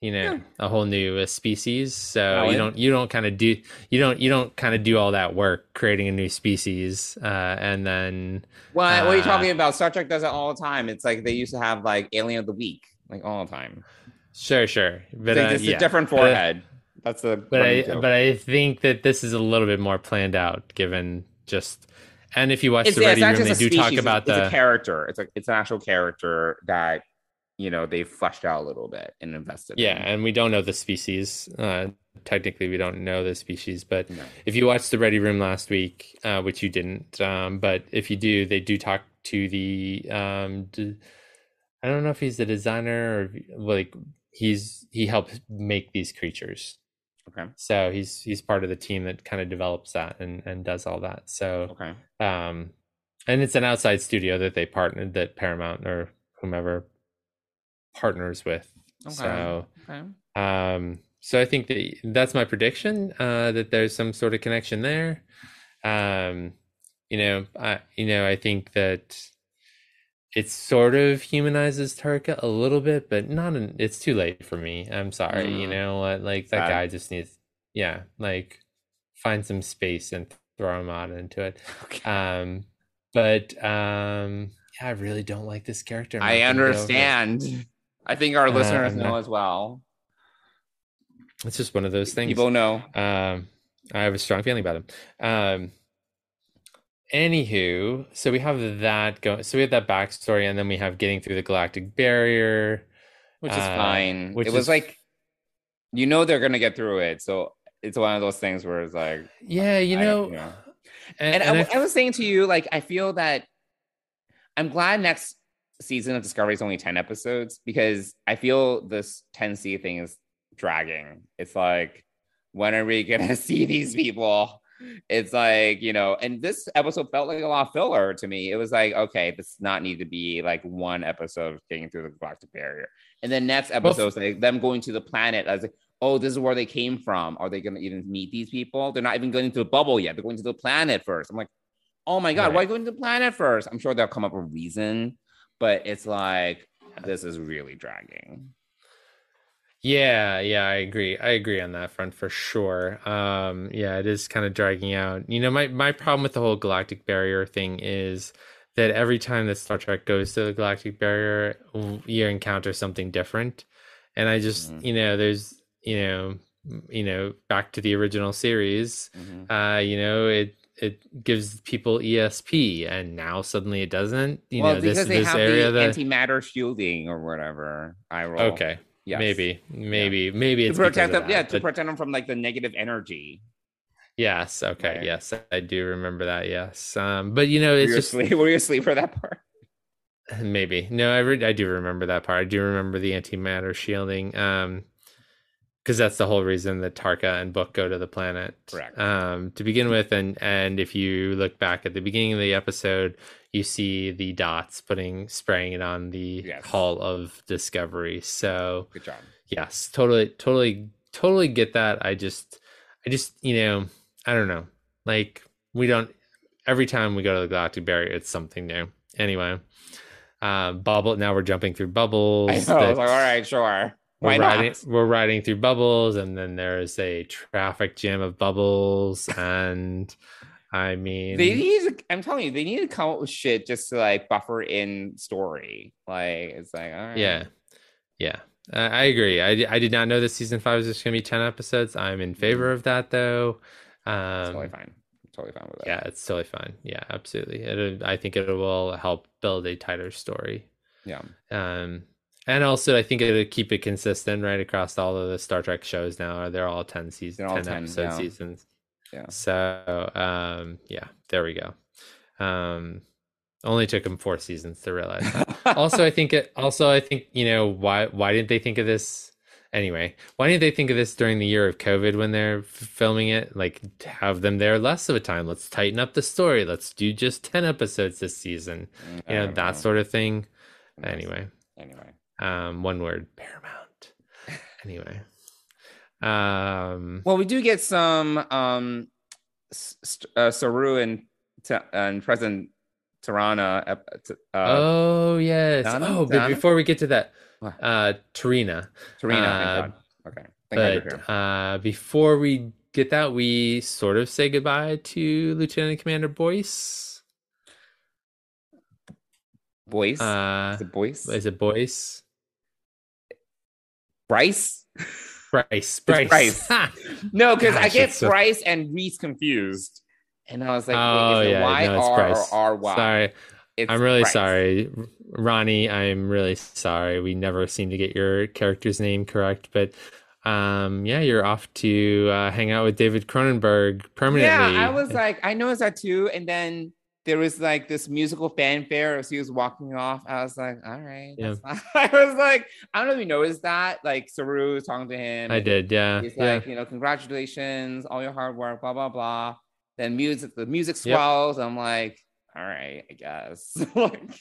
you know Yeah. a whole new uh, species so Valid. you don't you don't kind of do you don't you don't kind of do all that work creating a new species uh and then What, what are you Uh, talking about? Star Trek does it all the time. It's like they used to have like Alien of the Week, like all the time. sure sure but It's like, uh, it's yeah. a different But, uh, forehead. That's the. but I joke. but I think that this is a little bit more planned out, given just and if you watch it's, the Ready Room, they do species. talk about it's, the it's a character. It's like it's an actual character that you know they've fleshed out a little bit and invested. yeah, in. and we don't know the species. Uh, technically, we don't know the species, but No. if you watched the Ready Room last week, uh, which you didn't, um, but if you do, they do talk to the. Um, d- I don't know if he's the designer or like he's he helped make these creatures. Okay. So he's he's part of the team that kind of develops that and and does all that. So Okay. um and it's an outside studio that they partnered that paramount or whomever partners with Okay. so Okay. um so i think that that's my prediction uh that there's some sort of connection there um you know i you know i think that it sort of humanizes Tarka a little bit, but not an, it's too late for me. I'm sorry, you Mm. know, what? like that Sad. guy just needs, yeah, like find some space and throw him out into it. Okay. Um, but um, yeah, I really don't like this character. I not gonna get over it. understand. I think our Uh, listeners I'm know not- as well. It's just one of those things. People know. Um, I have a strong feeling about him. Um, anywho, so we have that going. So we have that backstory, and then we have getting through the galactic barrier. which is Uh, fine. which it was like, you know, they're gonna get through it. So it's one of those things where it's like, Yeah, you I- know, and, and, and I, I- I was saying to you, like, I feel that I'm glad next season of Discovery is only 10 episodes because I feel this 10C thing is dragging. It's like, when are we gonna see these people? It's like, you know, and this episode felt like a lot of filler to me. It was like, okay, this does not need to be like one episode of getting through the galactic barrier. And then next episode, like them going to the planet. I was like, oh, this is where they came from. Are they gonna even meet these people? They're not even going to the bubble yet. They're going to the planet first. I'm like, oh my god, why Right. going to the planet first? I'm sure they'll come up with a reason, but it's like this is really dragging. Yeah, yeah, I agree. I agree on that front for sure. Um, yeah, it is kind of dragging out. You know, my my problem with the whole galactic barrier thing is that every time that Star Trek goes to the galactic barrier, you encounter something different. And I just, Mhm. you know, there's, you know, you know, back to the original series, Mhm. uh, you know, it it gives people ESP and now suddenly it doesn't. You well, know, because this they this have area the that antimatter shielding or whatever. I roll. Okay. Yes. Maybe, maybe, maybe To it's because protect of them, yeah, to but- protect them from like the negative energy. Yes. Okay. Right. Yes, I do remember that. Yes. Um, but you know, Were it's you, just asleep? Were you asleep for that part? maybe no. I re- I do remember that part. I do remember the antimatter shielding. Um, because that's the whole reason that Tarka and Book go to the planet. Correct. Um, to begin with, and and if you look back at the beginning of the episode, you see the dots putting spraying it on the Yes. Hall of Discovery. So Good job. yes totally totally totally get that i just i just you know i don't know like we don't every time we go to the galactic barrier it's something new anyway uh bubble now we're jumping through bubbles I know. I was like, all right, sure. we're Why riding not? we're riding through bubbles and then there's a traffic jam of bubbles and I mean They need to, I'm telling you, they need to come up with shit just to like buffer in story. Like it's like, all right. yeah. Yeah. Uh, I agree. I, I did not know that season 5 was just going to be 10 episodes. I'm in favor of that though. Um It's totally fine. Totally fine with that. Yeah, it's totally fine. Yeah, absolutely. It I think it will help build a tighter story. Yeah. Um, and also I think it'll keep it consistent right across all of the Star Trek shows now. Are They're all ten seasons, all 10, 10, episode yeah. seasons. Yeah. So um, yeah, there we go. Um, only took them four seasons to realize. that. also, I think it. Also, I think you know why. Why didn't they think of this? Anyway, why didn't they think of this during the year of COVID when they're f- filming it? Like, have them there less of a time. Let's tighten up the story. Let's do just ten episodes this season. You know that know. sort of thing. Anyway, Anyway. um, one word, Paramount. Anyway, um, Well, we do get some um St- uh, Saru and T- and President Tirana. ep- t- Uh, oh yes. Donna? Oh, but Donna? before we get to that, What? uh, Tarina. Tarina, uh. Okay. Thank you're. But uh, before we get that, we sort of say goodbye to Lieutenant Commander Boyce. Boyce. Uh, is it Boyce? is it Boyce? Bryce? Price. Bryce. Ha! No, because I get Price so- and Reese confused. And I was like, oh wait, is it yeah, Y no, it's R Bryce. or R Y? Sorry, It's I'm really Bryce. sorry, Ronnie. I'm really sorry. We never seem to get your character's name correct, but um, yeah, you're off to uh, hang out with David Cronenberg permanently. Yeah, I was like, I noticed that too. And then there was like this musical fanfare as he was walking off. I was like, all right. Yeah. I was like, I don't know if you noticed that. Like Saru was talking to him. I did, yeah, He's yeah. like, you know, congratulations, all your hard work, blah, blah, blah. Then music, the music Yep. swells. I'm like, all right, I guess. like,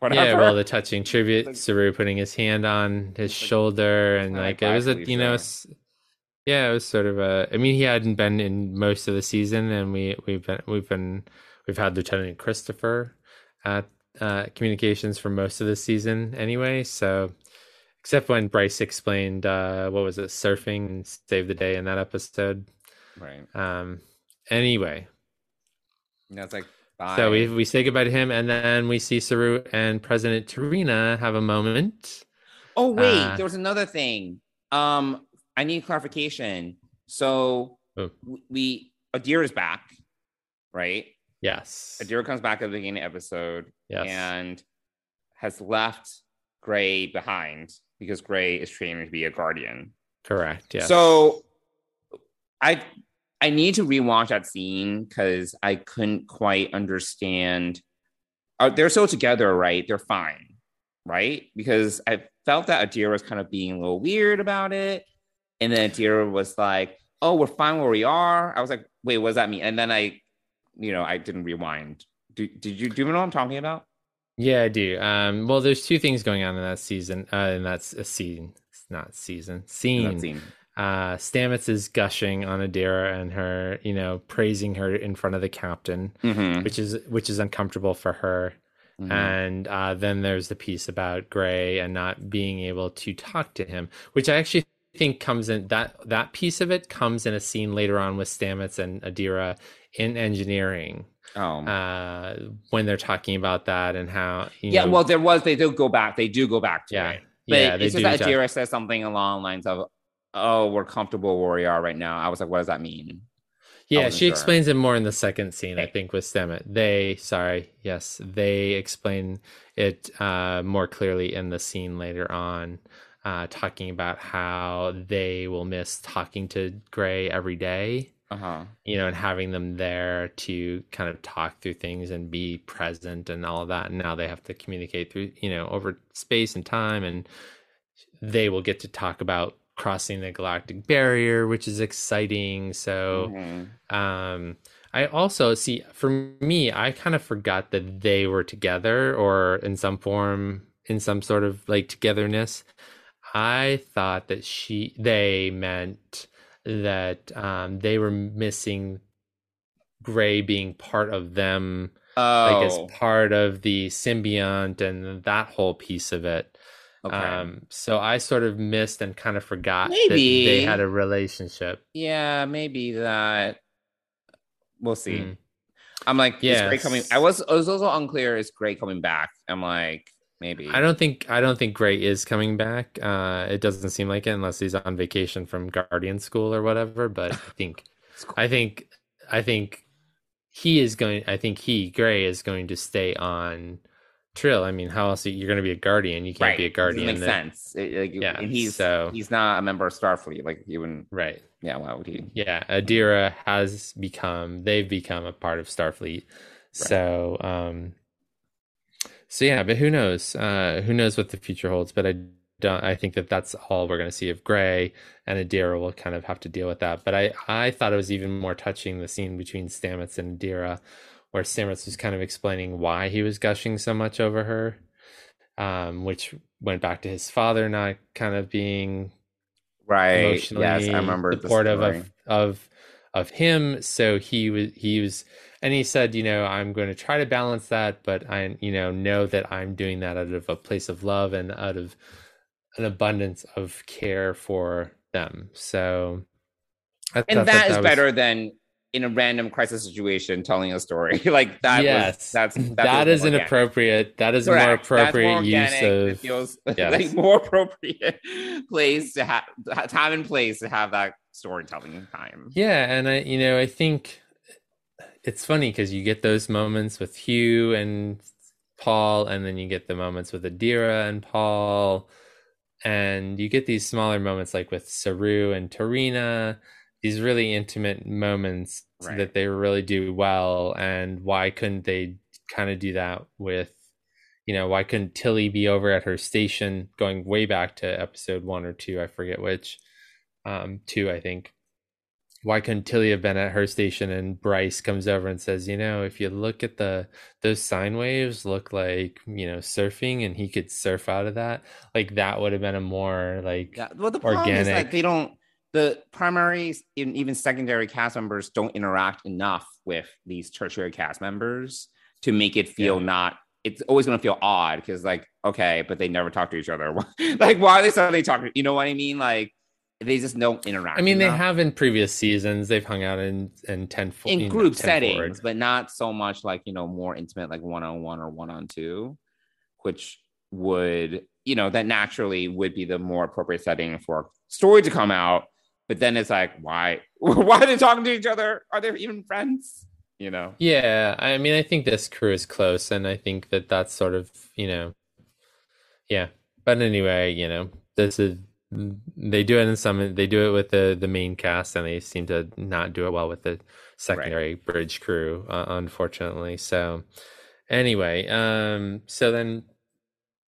whatever. Yeah, well, the touching tribute, Like- Saru putting his hand on his like- shoulder, and like like it was a, you know, yeah, it was sort of a. I mean, he hadn't been in most of the season, and we we've been we've been we've had Lieutenant Christopher at uh, communications for most of the season anyway. So, except when Bryce explained uh, what was it, surfing and save the day in that episode. right. Um, anyway, And was like, bye. so we we say goodbye to him, and then we see Saru and President Tarina have a moment. Oh wait, Uh, there was another thing. Um, I need clarification. So Oh. we Adira is back, right? Yes. Adira comes back at the beginning of the episode Yes. and has left Gray behind because Gray is training to be a guardian. Correct. Yes. So I I need to rewatch that scene because I couldn't quite understand. Uh, they're so together, right? They're fine, right? Because I felt that Adira was kind of being a little weird about it, and then Adira was like, "Oh, we're fine where we are." I was like, "Wait, what does that mean?" And then I, you know, I didn't rewind. Do, did you do you know what I'm talking about? yeah, I do. Um, well, there's two things going on in that season. Uh, and that's a scene, It's not season, scene. scene? Uh, Stamets is gushing on Adira and her, you know, praising her in front of the captain, Mhm, which is which is uncomfortable for her. mhm. And uh, then there's the piece about Gray and not being able to talk to him, which I actually think comes in that that piece of it comes in a scene later on with Stamets and Adira in engineering oh, uh, when they're talking about that and how you yeah. know, Well, there was. They do go back. They do go back to yeah, it. But yeah, it's just that Adira says something along the lines of, "Oh, we're comfortable where we are right now." I was like, "What does that mean?" yeah, she sure. explains it more in the second scene, I think, with Stamets. They, sorry, yes, they explain it uh, more clearly in the scene later on, uh, talking about how they will miss talking to Gray every day. Uh huh. you know, and having them there to kind of talk through things and be present and all of that. And now they have to communicate through, you know, over space and time, and they will get to talk about crossing the galactic barrier, which is exciting. So, Mhm. um, I also see for me, I kind of forgot that they were together or in some form, in some sort of like togetherness. I thought that she, they meant that um, they were missing Gray being part of them, Oh, like as part of the symbiont and that whole piece of it. Okay. Um, so I sort of missed and kind of forgot Maybe. that they had a relationship. yeah, maybe that. We'll see. Mm. I'm like, yeah. Gray coming. I was, I was also unclear. Is Gray coming back? I'm like, maybe. I don't think I don't think Gray is coming back. Uh, it doesn't seem like it unless he's on vacation from Guardian School or whatever. But I think, I think, I think he is going. I think he Gray is going to stay on Trill. I mean, how else you're going to be a Guardian? You can't right. be a Guardian. Makes that- sense. It- like, Yeah, and he's so- he's not a member of Starfleet. Like even Right. yeah, why would he? Yeah, Adira has become they've become a part of Starfleet. So um so yeah, but who knows? Uh who knows what the future holds, but I don't I think that that's all we're going to see of Gray and Adira will kind of have to deal with that. But I I thought it was even more touching the scene between Stamets and Adira where Stamets was kind of explaining why he was gushing so much over her. Um which went back to his father not kind of being Right. emotionally Yes, I remember the supportive of of of him. So he was he was and he said, you know, I'm going to try to balance that, but I you know know that I'm doing that out of a place of love and out of an abundance of care for them. So I and thought that is was- better than in a random crisis situation telling a story like that. yes, was, that's that, that is more an appropriate. That is a more Correct. More appropriate use organic. It of feels yes. like more appropriate place to have time and place to have that storytelling time. Yeah, and I, you know, I think it's funny because you get those moments with Hugh and Paul, and then you get the moments with Adira and Paul, and you get these smaller moments like with Saru and T'Rina, these really intimate moments Right. that they really do well. And why couldn't they kind of do that with, you know, why couldn't Tilly be over at her station going way back to episode one or two? I forget which, um, two, I think why couldn't Tilly have been at her station and Bryce comes over and says, you know, if you look at the those sine waves look like, you know, surfing and he could surf out of that. Like that would have been a more like Yeah, well, the problem is like they don't. The primary and even secondary cast members don't interact enough with these tertiary cast members to make it feel Yeah. not. It's always going to feel odd because, like, okay, but they never talk to each other. like, why are they suddenly talking? You know what I mean? Like, they just don't interact. I mean they have in previous seasons they've hung out in in 10 fo- in know, group 10 settings, forward. but not so much like you know more intimate, like one on one or one on two, which would you know that naturally would be the more appropriate setting for a story to come out. But then it's like, why? Why are they talking to each other? Are they even friends? You know? Yeah, I mean, I think this crew is close, and I think that that's sort of, you know, yeah. But anyway, you know, this is they do it in some, they do it with the the main cast, and they seem to not do it well with the secondary bridge crew, uh, unfortunately. So, anyway, um, so then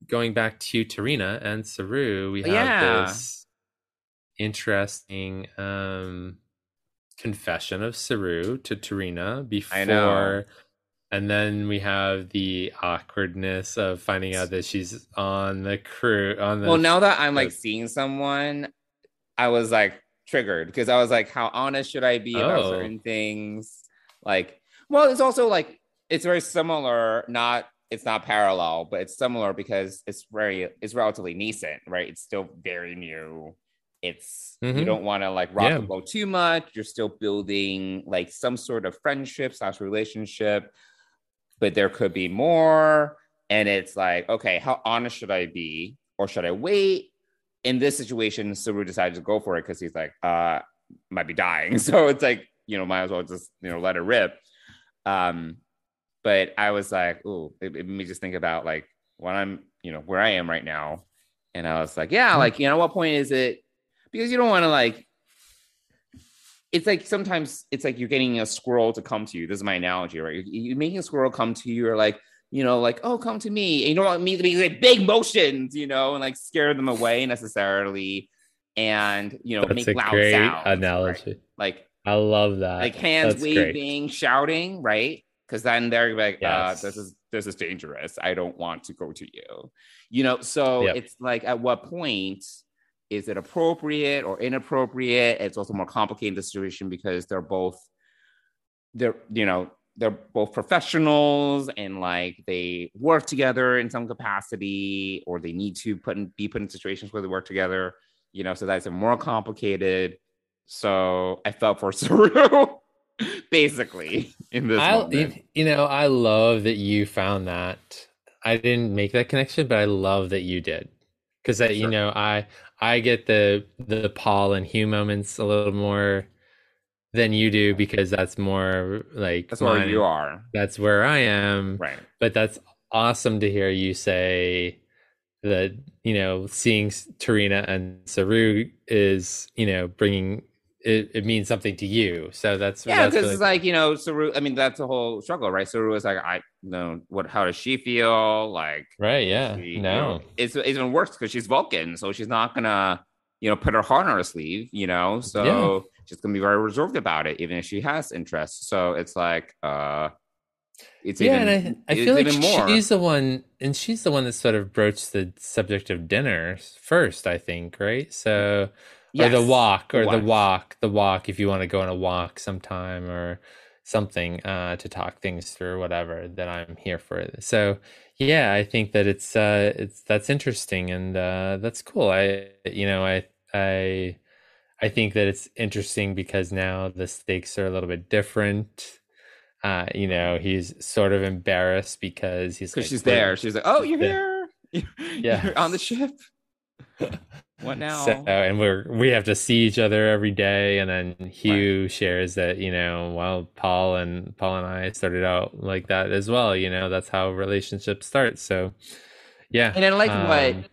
going back to T'Rina and Saru, we have Yeah. this interesting um confession of Saru to T'Rina before. And then we have the awkwardness of finding out that she's on the crew on the Well, now that I'm like seeing someone, I was like triggered because I was like, how honest should I be about Oh. certain things? Like, well, it's also like it's very similar, not it's not parallel, but it's similar because it's very it's relatively nascent, right? It's still very new. It's you Mhm. don't want to like rock Yeah. the boat too much. You're still building like some sort of friendship slash relationship, but there could be more. And it's like, okay, how honest should I be? Or should I wait? In this situation, Saru decided to go for it because he's like, uh, might be dying. So it's like, you know, might as well just, you know, let it rip. Um, but I was like, oh, it, it made me just think about like when I'm, you know, where I am right now. And I was like, yeah, like, you know, what point is it? Because you don't want to like, it's like sometimes it's like you're getting a squirrel to come to you. This is my analogy, right? You're, you're making a squirrel come to you, or like, you know, like, oh, come to me. And you don't want me to be like big motions, you know, and like scare them away necessarily. And, you know, That's make a loud great sounds. right? analogy. Like, I love that. like hands That's great. waving, shouting, right? Because then they're like, Yes. uh, this is this is dangerous. I don't want to go to you. You know, so Yep. it's like at what point is it appropriate or inappropriate? It's also more complicated the situation because they're both they're you know they're both professionals and like they work together in some capacity or they need to put in, be put in situations where they work together you know so that's more complicated so i felt for Saru basically in this I, moment. you know i love that you found that i didn't make that connection but i love that you did because that you know i i get the the paul and hugh moments a little more than you do because that's more like that's where you are. That's where i am. Right. But that's awesome to hear you say that you know seeing T'Rina and Saru is you know bringing it, it means something to you. So that's yeah because really- it's like you know Saru I mean that's a whole struggle right? Saru is like I know what how does she feel like right yeah she, you no know, it's, it's even worse because she's Vulcan, so she's not gonna, you know, put her heart on her sleeve, you know. So she's gonna be very reserved about it, even if she has interest. So it's like, uh, it's yeah even, and I, I feel like even more. she's the one and she's the one that sort of broached the subject of dinner first I think right so or the walk the or the walk. walk the walk if you want to go on a walk sometime or something uh to talk things through whatever that i'm here for so yeah i think that it's uh it's that's interesting and uh that's cool i you know i i i think that it's interesting because now the stakes are a little bit different uh you know he's sort of embarrassed because he's because like, she's there. She's like, "Oh, you're here. Yeah. You're on the ship. What now?" So, and we're we have to see each other every day, and then Hugh shares that you know, well, Paul and Paul and I started out like that as well. You know, that's how relationships start. So, yeah, and then like um, what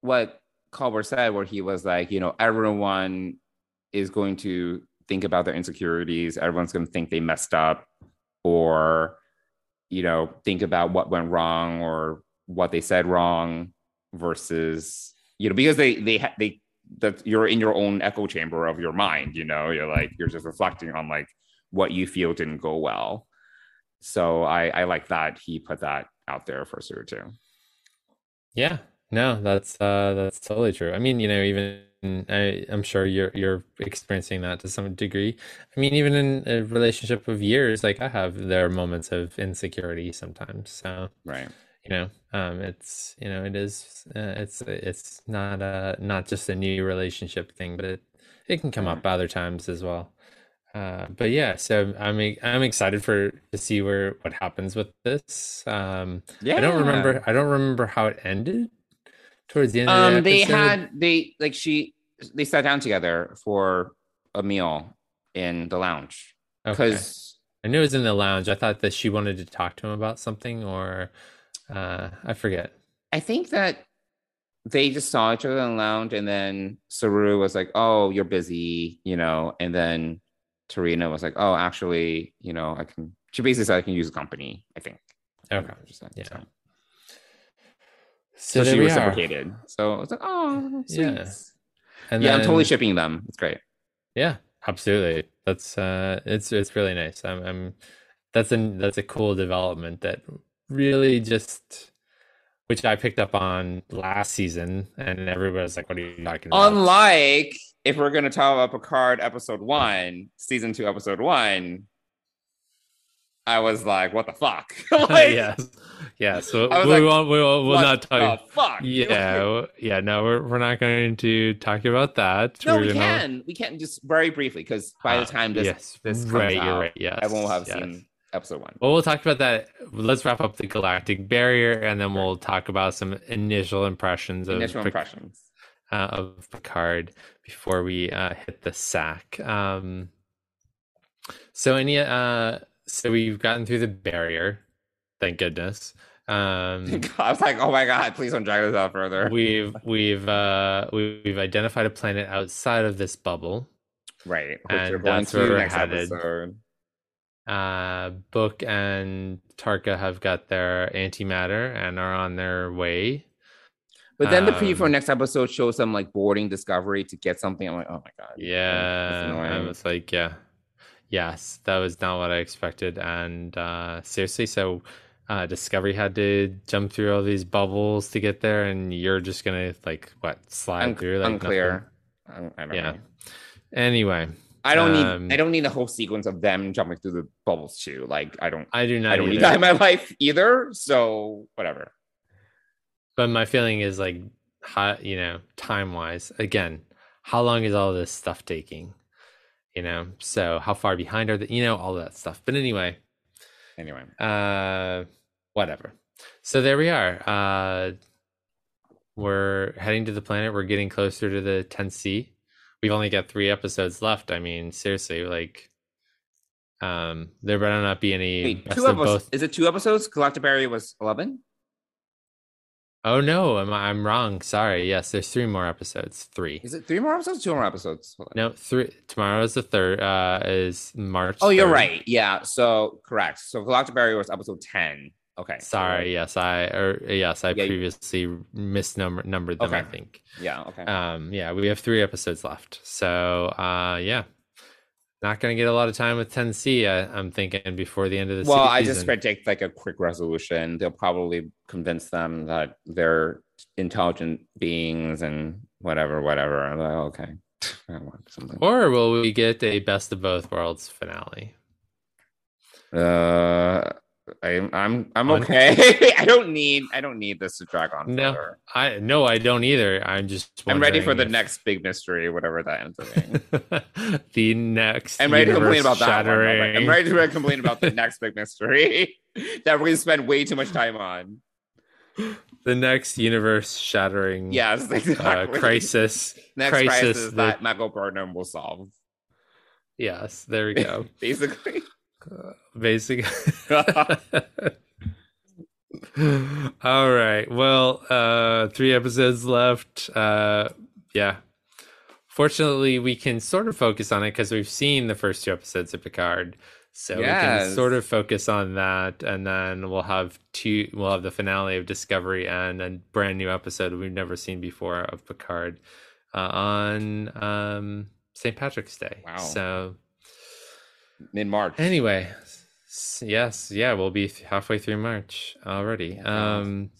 what Culber said, where he was like, you know, everyone is going to think about their insecurities. Everyone's going to think they messed up, or you know, think about what went wrong or what they said wrong, versus you know, because they they ha- they that you're in your own echo chamber of your mind. You know, you're like you're just reflecting on like what you feel didn't go well. So I I like that he put that out there for Sue too. Yeah, no, that's uh that's totally true. I mean, you know, even I I'm sure you're you're experiencing that to some degree. I mean, even in a relationship of years, like I have there are moments of insecurity sometimes. So, Right. You know, um it's, you know, it is uh, it's it's not a not just a new relationship thing, but it it can come up other times as well. Uh, but yeah, so I'm I'm excited for to see where what happens with this. Um, Yeah. I don't remember. I don't remember how it ended. Towards the end of the Um, they had they like she they sat down together for a meal in the lounge Okay. because I knew it was in the lounge. I thought that she wanted to talk to him about something, or uh, I forget. I think that they just saw each other in the lounge, and then Saru was like, "Oh, you're busy," you know, and then T'Rina was like, "Oh, actually, you know, I can." She basically said, "I can use the company." I think. Okay. Yeah. So, So, she we are. reciprocated. So I was like, "Oh, sweet." Yeah. And yeah, I'm totally shipping them. It's great. Yeah, absolutely. That's uh, it's it's really nice. I'm, I'm that's a that's a cool development that really just which I picked up on last season, and everybody was like, "What are you talking about?" Unlike if we're going to talk about Picard episode one, season two, episode one, I was like, what the fuck? like, yes, yeah. So we like, won't. We won't, We'll not talk. fuck? Yeah, yeah. No, we're we're not going to talk about that. no, we're we gonna, can. We can just very briefly because by the Uh, time this, yes, this comes right, out, you're right. Yes, everyone will have yes. seen episode one. Well, we'll talk about that. Let's wrap up the galactic barrier, and then we'll talk about some initial impressions of Initial impressions. uh, of Picard before we uh, hit the sack. Um, so any uh, so we've gotten through the barrier, thank goodness. Um, I was like, oh my god, please don't drag this out further. we've we've uh, we've identified a planet outside of this bubble. right, which and that's where we're headed. episode. Uh, Book and Tarka have got their antimatter and are on their way. But then the preview for Um, next episode shows them like boarding Discovery to get something. I'm like, oh my god. Yeah, I was like, yeah, yes, that was not what I expected. And uh, seriously, so uh, Discovery had to jump through all these bubbles to get there, and you're just gonna like what slide Un- through? Like unclear. I, I don't Yeah. know. Anyway, I don't Um, need I don't need a whole sequence of them jumping through the bubbles too. Like I don't I do not I don't either. need that in my life either. So whatever. But my feeling is like, how, you know, time wise, again, how long is all this stuff taking? You know, so how far behind are the, you know, all that stuff. But anyway, Anyway. uh, whatever. So there we are. Uh, we're heading to the planet. We're getting closer to the 10th sea. We've only got three episodes left. I mean, seriously, like, um, there better not be any. Wait, two episodes. Is it two episodes? Galactic Barrier was eleven? Oh no, I'm I'm wrong. Sorry. Yes, there's three more episodes. Three. Is it three more episodes? Two more episodes? No, three. Tomorrow is the third. Uh, is March. Oh, you're right. Yeah. So correct. So Galactic Barrier was episode ten. Okay. so- Sorry. Yes, I or yes, I Yeah, you- previously misnumbered numbered them. I think. Yeah. Okay. Um, yeah, we have three episodes left. So, uh, yeah, not gonna get a lot of time with 10-C. I, I'm thinking before the end of the well, season. Well, I just predict like a quick resolution. They'll probably convince them that they're intelligent beings and whatever, whatever. I'm like, okay, I want something. Or will we get a best of both worlds finale? Uh, I, I'm I'm okay. I don't need I don't need this to drag on. No, further. I no, I don't either. I'm just. I'm ready for the if- next big mystery, whatever that ends up being. the next. I'm ready to complain about that. One. I'm I'm ready to complain about the next big mystery that we're going to spend way too much time on. the next universe shattering. Yes, Uh, crisis. Next crisis crisis, that- that Michael Burnham will solve. Yes, there we go. Basically. Basically. All right. Well, uh three episodes left. Uh yeah. Fortunately, we can sort of focus on it because we've seen the first two episodes of Picard. So we can sort of focus on that and then we'll have two we'll have the finale of Discovery and a brand new episode we've never seen before of Picard uh, on um St. Patrick's Day. Wow. So Mid March. Anyway, yes, yeah, we'll be halfway through March already. Um,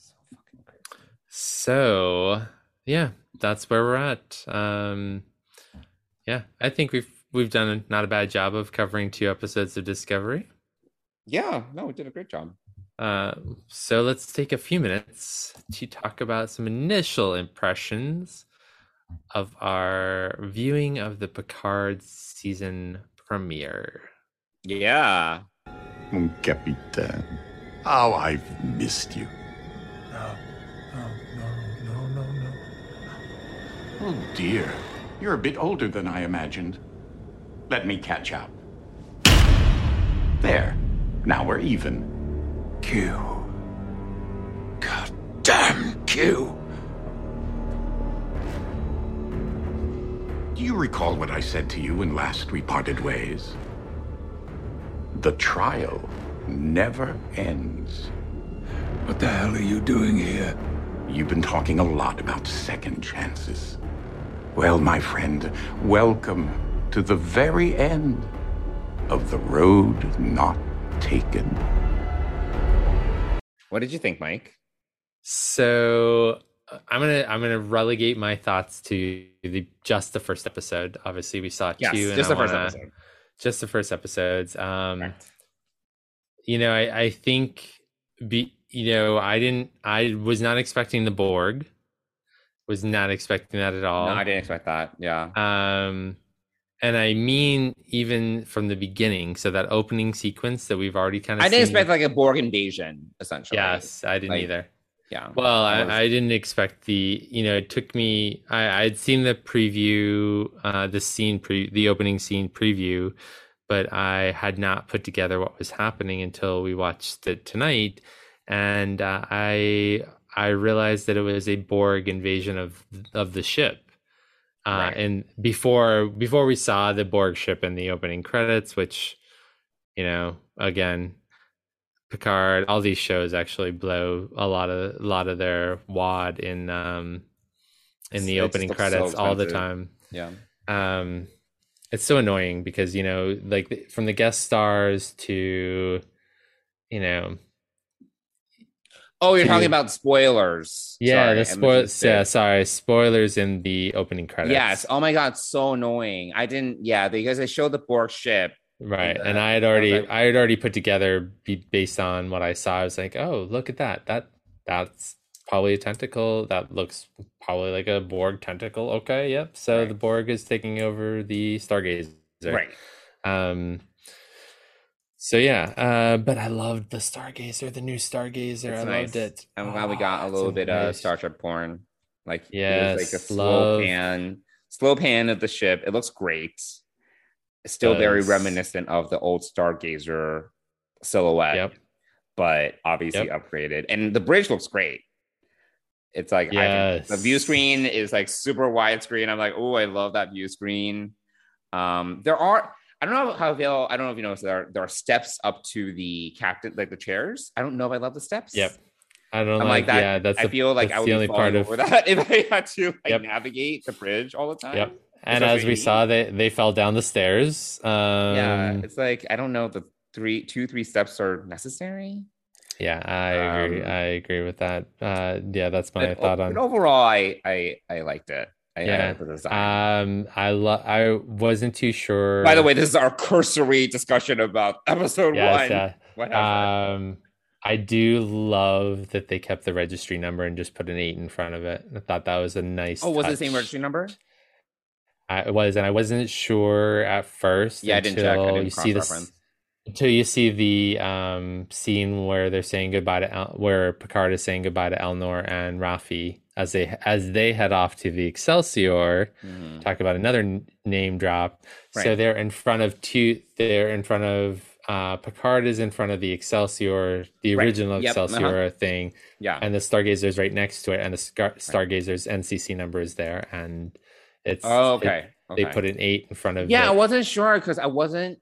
so yeah, that's where we're at. Um, yeah, I think we've we've done not a bad job of covering two episodes of Discovery. Yeah, no, we did a great job. Uh, so let's take a few minutes to talk about some initial impressions of our viewing of the Picard season premiere. Yeah. Mon capitaine. How I've missed you. No, no, no, no, no, no. Oh dear. You're a bit older than I imagined. Let me catch up. There. Now we're even. Q. God damn Q. Do you recall what I said to you when last we parted ways? The trial never ends. What the hell are you doing here? You've been talking a lot about second chances. Well, my friend, welcome to the very end of the road not taken. What did you think, Mike? So I'm gonna I'm gonna relegate my thoughts to the just the first episode. Obviously, we saw Yes, two, and just I the first wanna- episode. Just the first episodes. Um, Correct. you know, I I think be you know I didn't I was not expecting the Borg. Was not expecting that at all. No, I didn't expect that. Yeah. Um, and I mean even from the beginning. So that opening sequence that we've already kind of I didn't seen, expect like a Borg invasion, essentially. Yes, I didn't Like, either. Yeah. Well, I I didn't expect the. You know, it took me. I I'd seen the preview, uh, the scene pre, the opening scene preview, but I had not put together what was happening until we watched it tonight, and uh, I I realized that it was a Borg invasion of of the ship. Uh, Right. And before before we saw the Borg ship in the opening credits, which, you know, again, Picard, all these shows actually blow a lot of a lot of their wad in um in the It's- opening it's so credits all the time. Yeah. Um it's so annoying because you know like from the guest stars to you know Oh, you're to- talking about spoilers. Yeah, Sorry, the I spoil. missed Yeah, sorry, spoilers in the opening credits. Yes. Oh my god, so annoying. I didn't. Yeah, because they showed the Borg ship. Right. the- And I had I already, like- I had already put together be- based on what I saw. I was like, oh, look at that. That that's probably a tentacle. That looks probably like a Borg tentacle. Okay, yep. So Right. the Borg is taking over the Stargazer. Right. Um. So yeah, uh, but I loved the Stargazer, the new Stargazer. It's I nice. loved it. I'm glad we got Ah, a little bit of. Star Trek porn. Like yeah, like a slow love. pan, slow pan of the ship. It looks great. Still very reminiscent of the old Stargazer silhouette, Yep. but obviously upgraded. And the bridge looks great. It's like I think the view screen is like super widescreen. I'm like, oh, I love that view screen. Um, there are I don't know how feel. I don't know if you noticed there are, there are steps up to the captain, like the chairs. I don't know if I love the steps. Yep. I don't I'm like, like that. Yeah, that's I the, feel like that's I would the be only falling part of over that if I had to like Yep. navigate the bridge all the time. Yep. And as we saw, they they fell down the stairs. Um, yeah, it's like I don't know the three, two, three steps are necessary. yeah, I agree. Um, I agree with that. Uh, yeah, that's my But, thought but on. overall, I I I liked it. I, I Yeah. design. Um, I love. I wasn't too sure. By the way, this is our cursory discussion about episode yes, one. yeah. What happened? Um, I do love that they kept the registry number and just put an eight in front of it. I thought that was a nice. oh, was it the same registry number? I it was, and I wasn't sure at first. Yeah, I didn't check. I until didn't you see this until you see the um scene where they're saying goodbye to El- where Picard is saying goodbye to Elnor and Raffi as they as they head off to the Excelsior. Mhm. Talk about another n- name drop. So they're in front of two. They're in front of. Uh, Picard is in front of the Excelsior, the Right. original Yep, uh-huh. Excelsior thing, Yeah. and the Stargazer's right next to it, and the Star- Stargazer's NCC number is there, and it's oh, it- okay. they put an eight in front of Yeah, I wasn't sure because I wasn't.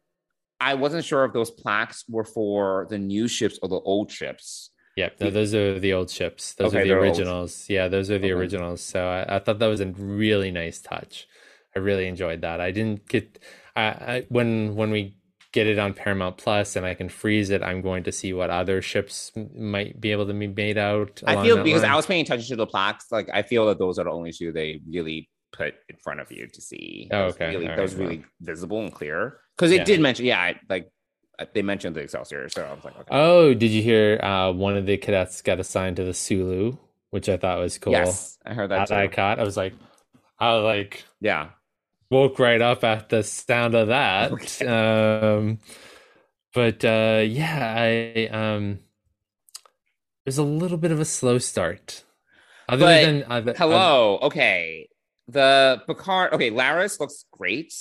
I wasn't sure if those plaques were for the new ships or the old ships. Yep, no, those are the old ships. Those Okay, are the they're old. originals. Yeah, those are the Okay. originals. So I, I thought that was a really nice touch. I really enjoyed that. I didn't get I, I when when we get it on Paramount Plus and I can freeze it, I'm going to see what other ships might be able to be made out. I feel because line. I was paying attention to the plaques. Like I feel that those are the only two they really put in front of you to see. Oh, That was okay. Really, that was right, well. really visible and clear because it Yeah. did mention. Yeah, I- like uh, they mentioned the Excelsior, so I was like, okay. Oh, did you hear? Uh, one of the cadets got assigned to the Sulu, which I thought was cool. Yes, I heard that That I caught. I was like, I was like, Yeah, woke right up at the sound of that. Okay. Um, but uh, yeah, I um, it was a little bit of a slow start. Other But than other, hello. okay, the Picard. Okay, Laris looks great.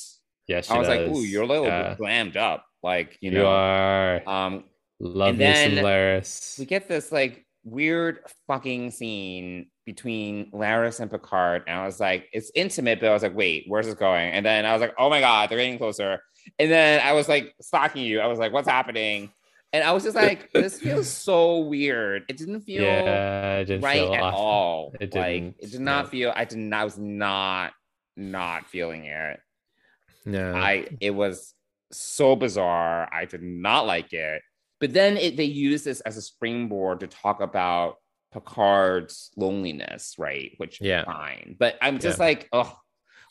Yes, I was like, does. ooh, you're a little Yeah. glammed up. Like you You, know, are um, love and then Laris. we get this like weird fucking scene between Laris and Picard, and I was like, it's intimate, but I was like, wait, where's this going? And then I was like, oh my god, they're getting closer. And then I was like stalking you. I was like, what's happening? And I was just like, this feels so weird. It didn't feel yeah, I didn't right feel at off. all. It like didn't, it did not no. feel. I did not. I was not not feeling it. No, I it was so bizarre. I did not like it. But then it, they use this as a springboard to talk about Picard's loneliness, right? Which Yeah. fine. But I'm just Yeah. like, oh,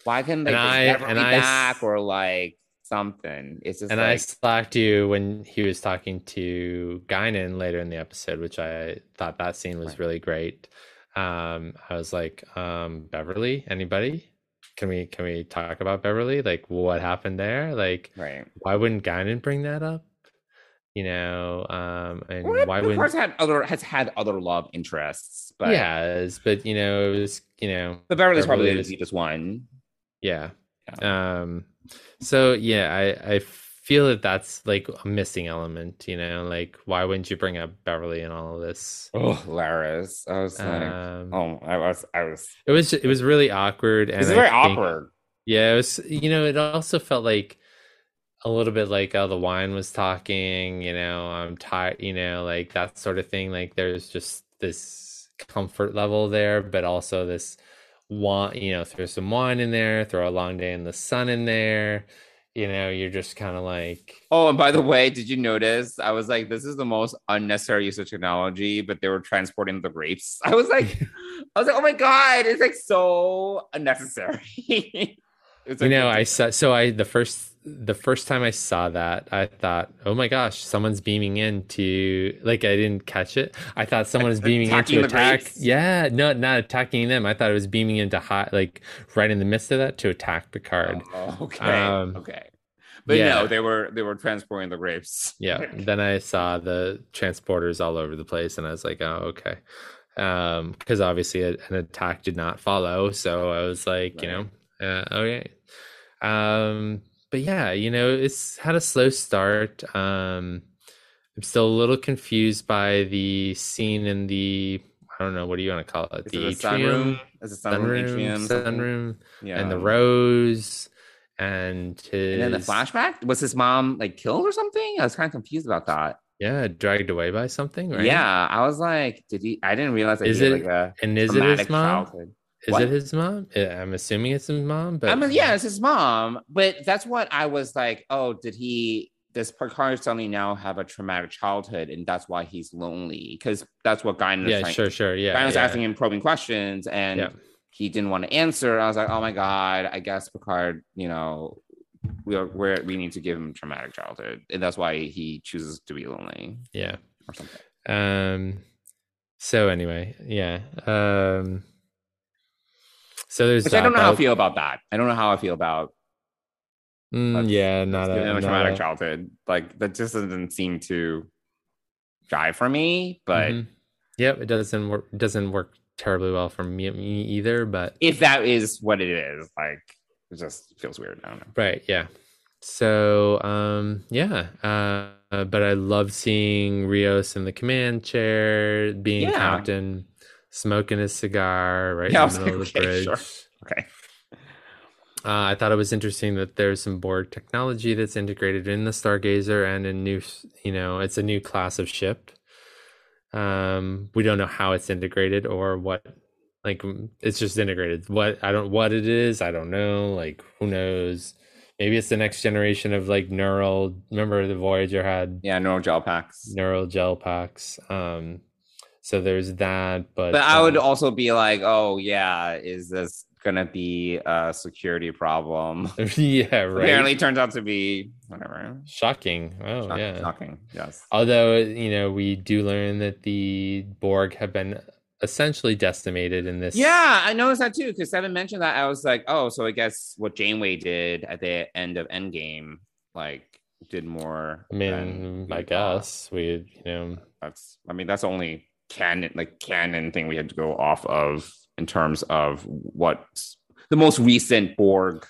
why can they And just I- never be I s- back or like something? It's just and I slacked you when he was talking to Guinan later in the episode, which I thought that scene was Right. really great. Um, I was like, um, Beverly, anybody? Can we can we talk about Beverly? Like what happened there? Like right. why wouldn't Guinan bring that up? You know, um, and Well, why wouldn't had other has had other love interests, but yes, but you know, it was you know, but Beverly's probably Beverly the deepest one. yeah. Um, so yeah, I I feel that that's like a missing element. You know, like why wouldn't you bring up Beverly and all of this? Oh, Laris. I was like, Um, oh, I was, I was. it was it was really awkward, and It's very think- awkward. Yeah, it was. You know, it also felt like a little bit like oh, the wine was talking. You know, I'm tired. You know, like that sort of thing. Like there's just this comfort level there, but also this want. You know, throw some wine in there, throw a long day in the sun in there. you know, you're just kind of like, Oh, and by the way, did you notice? I was like, this is the most unnecessary use of technology, but they were transporting the grapes. I was like, I was like, oh my god, it's like so unnecessary. it's you know, I saw. So I the first the first time I saw that, I thought, oh my gosh, someone's beaming in to like I didn't catch it. I thought someone was beaming in to attack. grapes? Yeah, no, not attacking them. I thought it was beaming into hot, like right in the midst of that to attack Picard. Oh, okay, Um, okay. But yeah. no, they were they were transporting the grapes. yeah then i saw the transporters all over the place and i was like oh okay um because obviously a, an attack did not follow so i was like you know uh, okay um but yeah you know it's had a slow start um i'm still a little confused by the scene in the i don't know what do you want to call it Is the it atrium sunroom? Is it sunroom? sunroom atrium, sunroom Yeah. and the rose and his And then the flashback was his mom like killed or something. I was kind of confused about that. yeah dragged away by something right Yeah, I was like, did he? I didn't realize that Is it- like a and is it his mom childhood. Is What? it his mom? I'm assuming it's his mom, but I mean, yeah, it's his mom, but that's what I was like. Oh, did he? Does Picard suddenly now have a traumatic childhood, and that's why he's lonely? Because that's what Guy was yeah, trying- sure, sure, yeah. Guinan was yeah. asking him probing questions, and Yeah. he didn't want to answer. I was like, oh my god, I guess Picard, you know, we are we're, we need to give him traumatic childhood, and that's why he chooses to be lonely yeah. or something. Um. So anyway, yeah. Um. So there's. Which I don't know how I feel about that. I don't know how I feel about Mm, yeah, not a, him a not traumatic a- childhood. Like that just doesn't seem to jive for me. But Mhm. Yep, it doesn't work. Doesn't work terribly well for me, me either. But if that is what it is, like it just feels weird. I don't know. Right, yeah. So, um, yeah. Uh, but I love seeing Rios in the command chair, being Yeah. captain, smoking his cigar right Yeah, I in the middle like, of the okay, bridge. sure. Okay. Uh, I thought it was interesting that there's some Borg technology that's integrated in the Stargazer and a new, you know, it's a new class of ship. Um, we don't know how it's integrated or what, like, it's just integrated. What I don't, what it is, I don't know. Like, who knows? Maybe it's the next generation of like neural. Remember the Voyager had Yeah, neural gel packs. neural gel packs. Um, so there's that. But But I would um, also be like, oh yeah, is this gonna be a security problem? yeah, right. Apparently, turns out to be whatever. Shocking. Oh, Shock- yeah. Shocking. Yes. Although, you know, we do learn that the Borg have been essentially decimated in this. Yeah, I noticed that too. Because Seven mentioned that, I was like, oh, so I guess what Janeway did at the end of Endgame, like, did more. I mean, I guess we, you know, that's. I mean, that's only canon, like canon thing we had to go off of in terms of what the most recent Borg.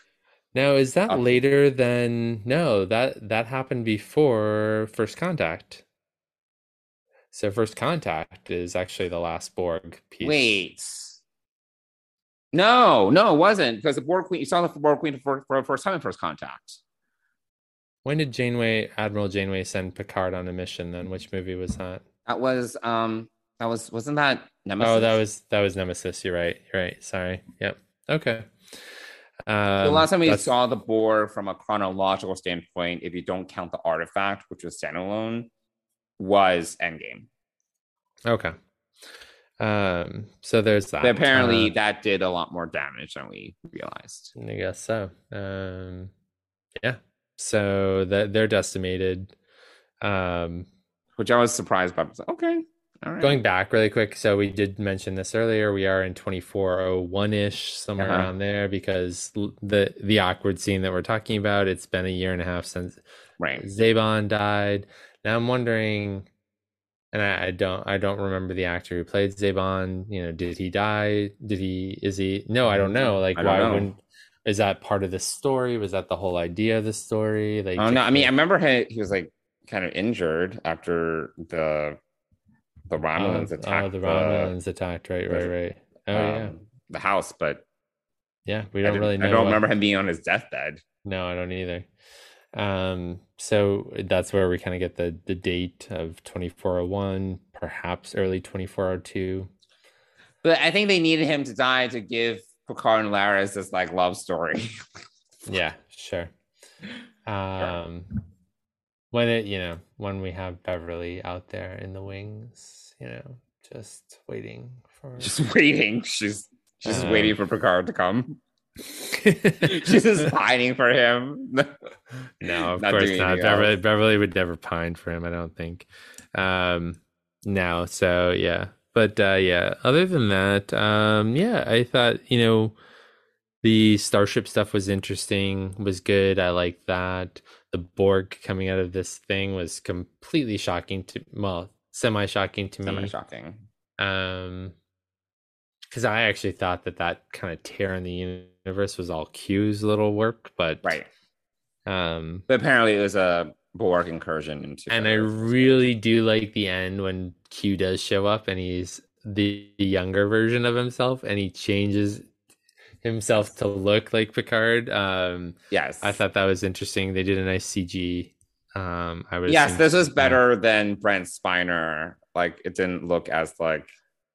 now is that Uh, later than no that that happened before First Contact. So First Contact is actually the last Borg piece. Wait. No, no, it wasn't because the Borg Queen. You saw the Borg Queen for, for the first time in First Contact. when did Janeway Admiral Janeway send Picard on a mission? Then which movie was that? That was um. That was wasn't that Nemesis? Oh, that was that was Nemesis. You're right. You're right. Sorry. Yep. Okay. Um, the last time we that's- saw the Borg from a chronological standpoint, if you don't count the artifact, which was standalone, was Endgame. Okay. Um. So there's that. But apparently, Uh, that did a lot more damage than we realized. I guess so. Um. Yeah. So that they're decimated. Um. Which I was surprised by. I was like, okay, right. Going back really quick, so we did mention this earlier. We are in twenty four oh one ish, somewhere Uh-huh. around there, because the the awkward scene that we're talking about. It's been a year and a half since right. Zhaban died. Now I'm wondering, and I, I don't I don't remember the actor who played Zhaban. You know, did he die? Did he? Is he? No, I don't know. Like, don't why know. wouldn't? Is that part of the story? Was that the whole idea of the story? Like, Oh no! I mean, I remember he, he was like kind of injured after the the Romulans oh, attacked oh, the Romulans attacked. Right, right, right. Oh um, yeah, the house, but yeah. We don't really know. I don't what- remember him being on his deathbed. No, I don't either. Um, so that's where we kind of get the the date of 2401, perhaps early 2402. But I think they needed him to die to give Picard and Laris this like love story. Yeah, sure. Um, when it, you know, when we have Beverly out there in the wings, you know, just waiting for. Just waiting. She's she's just Um, waiting for Picard to come. She's just pining for him. No, of Not course not. Beverly. Beverly would never pine for him, I don't think. Um, no, so yeah. But uh, yeah, other than that, um, yeah, I thought, you know, the Starship stuff was interesting, was good. I liked that. The Borg coming out of this thing was completely shocking to, well, semi shocking to me. Semi shocking. Um, because I actually thought that that kind of tear in the universe was all Q's little work, but Right. Um, But apparently it was a Borg incursion into and I really do like the end when Q does show up and he's the younger version of himself and he changes himself to look like Picard. Um, Yes. I thought that was interesting. They did a nice CG. Um, I was Yes, this was better than Brent Spiner. Like it didn't look as like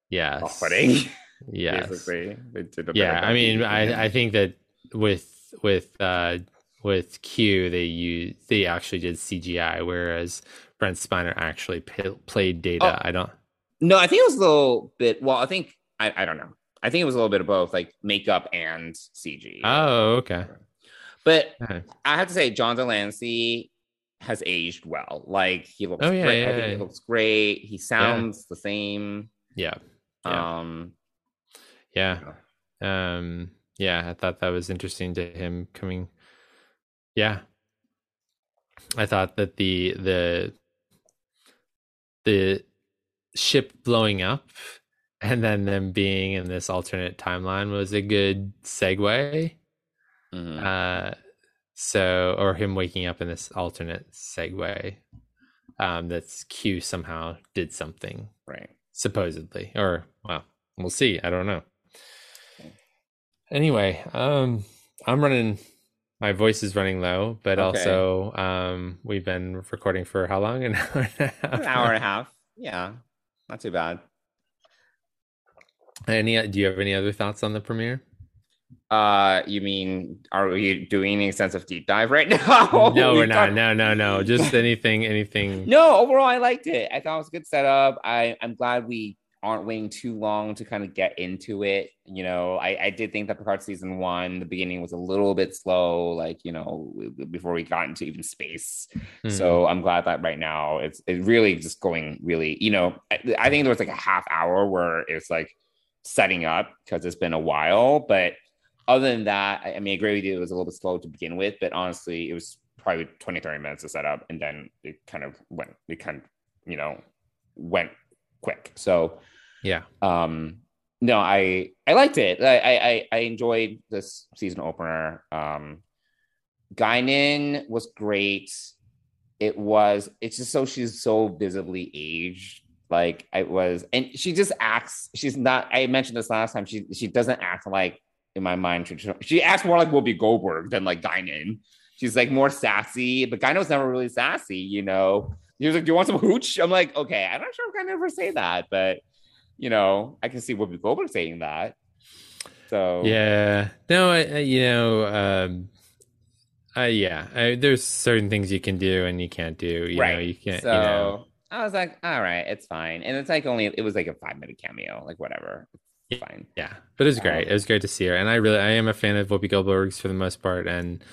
Yes. off-putting. Yes. Basically, they did a yeah i mean i i think that with with uh with q they use they actually did cgi whereas brent spiner actually p- played data Oh. i don't No, I think it was a little bit. Well, I think I, I don't know. I think it was a little bit of both, like makeup and CG. oh okay but Okay. I have to say, John de Lancie has aged well. Like he looks Oh, yeah, great. I yeah, think yeah. he looks great. He sounds the same. yeah Yeah. Um, yeah um yeah i thought that was interesting to him coming yeah i thought that the the the ship blowing up and then them being in this alternate timeline was a good segue mhm. uh so or him waking up in this alternate segue um that's q somehow did something right. supposedly or well we'll see i don't know anyway um i'm running my voice is running low but Okay. also um we've been recording for how long an hour and a half An hour and a half. Yeah, not too bad. Any do you have any other thoughts on the premiere Uh, you mean are we doing an extensive deep dive right now? no We we're not no no no just anything anything No, overall, I liked it. I thought it was a good setup. I, I'm glad we aren't waiting too long to kind of get into it. You know, I, I did think that Picard season one, the beginning was a little bit slow, like, you know, before we got into even space. Hmm. So I'm glad that right now it's it really just going really, you know, I, I think there was like a half hour where it's like setting up because it's been a while. But other than that, I, I mean, I agree with you, it was a little bit slow to begin with, but honestly, it was probably 20, 30 minutes to set up and then it kind of went, it kind of, you know, went quick. So, yeah um no i i liked it i i i enjoyed this season opener um guinan was great it was it's just so she's so visibly aged like i was and she just acts she's not i mentioned this last time she she doesn't act like in my mind traditional she acts more like whoopi goldberg than like guinan. She's like more sassy but guinan was never really sassy you know? He was like do you want some hooch? I'm like okay i'm not sure if i ever say that but you know, I can see Whoopi Goldberg saying that. So yeah. No I, I you know um uh, yeah I, there's certain things you can do and you can't do you right. know you can't so you know I was like, all right, it's fine. And it's like only it was like a five minute cameo, like whatever. It's fine. Yeah, but it was great. It was great to see her, and I really, I am a fan of Whoopi Goldberg's for the most part, and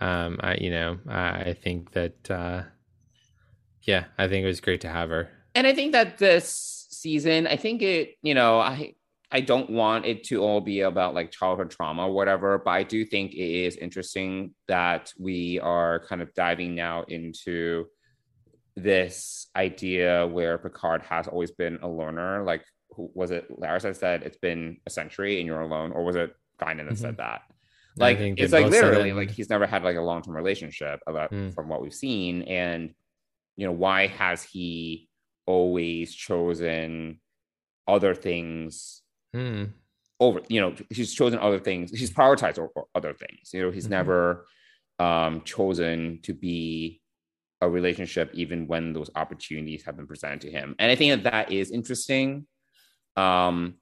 um, I, you know, I, I think that, uh, yeah, I think it was great to have her. And I think that this season, I think it, you know, I I don't want it to all be about like childhood trauma or whatever, but I do think it is interesting that we are kind of diving now into this idea where Picard has always been a loner. Like, who was it? Laris had said it's been a century and you're alone, or was it Guinan that said that? Like, it's like literally it. like he's never had like a long term relationship about Mm. from what we've seen, and you know why has he always chosen other things Hmm. over you know he's chosen other things he's prioritized over other things you know he's Mhm. never um chosen to be a relationship even when those opportunities have been presented to him and i think that that is interesting um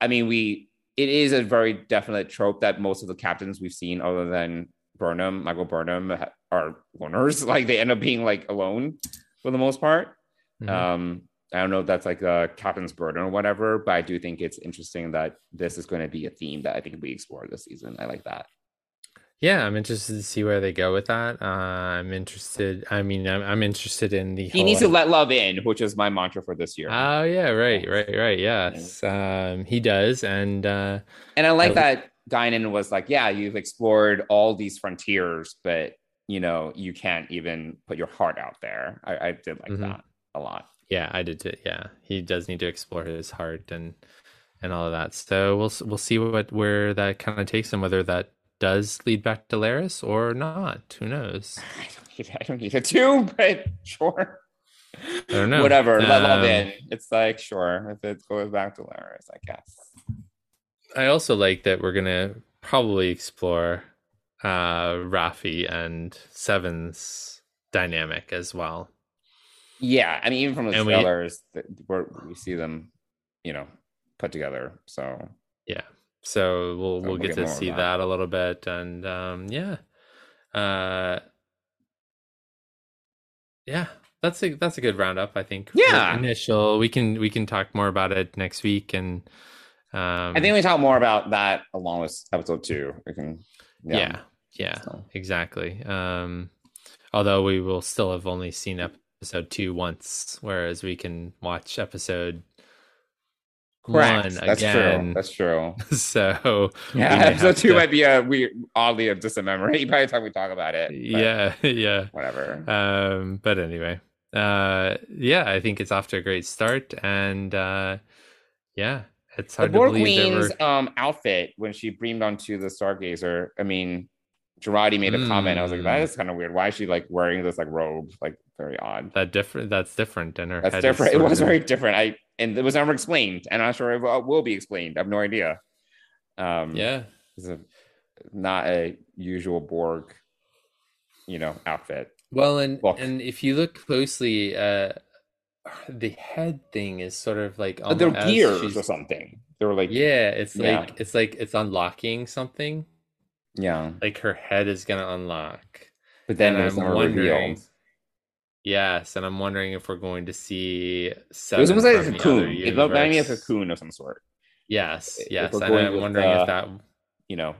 i mean we it is a very definite trope that most of the captains we've seen other than Burnham, Michael Burnham, are loners. Like they end up being like alone for the most part. Mhm. Um, I don't know if that's like a captain's burden or whatever, but I do think it's interesting that this is going to be a theme that I think we explore this season. I like that. Yeah, I'm interested to see where they go with that. Uh, I'm interested. I mean, I'm, I'm interested in the. He needs to let love in, which is my mantra for this year. Oh yeah, right, right, right. Yes, um, he does, and uh, and I like Yeah. that Guinan was like, yeah, you've explored all these frontiers, but you know, you can't even put your heart out there. I, I did like Mhm. that a lot. yeah, I did. Too. Yeah, he does need to explore his heart and and all of that. So we'll we'll see what where that kind of takes him. Whether that does lead back to Laris or not. Who knows? I don't need, I don't need it to, but sure. I don't know. Whatever. Let love Um, in. It's like, sure, if it goes back to Laris, I guess. I also like that we're gonna probably explore uh Raffi and Seven's dynamic as well. Yeah, I mean, even from the And we- trailers, we're, we see them, you know, put together. So Yeah. So we'll we'll we'll get get to see that. that. a little bit and um yeah. Uh yeah, that's a that's a good roundup, I think. Yeah. Initial we can we can talk more about it next week and um I think we talk more about that along with episode two. We can, yeah. Yeah. So. Exactly. Um although we will still have only seen episode 2 once whereas we can watch episode Correct. That's true. again. That's true. so Yeah, episode two to- might be a weird, oddly a distant memory by the time we talk about it. yeah, yeah. whatever. Um, but anyway, uh, yeah, I think it's off to a great start, and uh, yeah, it's the hard to Borg believe Queen's we're. um outfit when she beamed onto the Stargazer. I mean, Girardi made a comment. I was like, Mm. that is kind of weird. Why is she like wearing this like robe? Like very odd. That different. That's different, and her That's different. It was of- very different. I and it was never explained, and I'm sure it will- be explained. I have no idea. Um, Yeah, it's a, not a usual Borg, you know, outfit. well, and Look. and if you look closely, uh, the head thing is sort of like But they're gears she's- or something. They were like, Yeah, it's Yeah. like it's like it's unlocking something. yeah. Like her head is gonna unlock. But then And was I'm wondering- revealed. Yes, and I'm wondering if we're going to see. It was Seven almost like a cocoon. It looked like a cocoon of some sort. Yes, yes. And I'm with, wondering uh, if that. You know,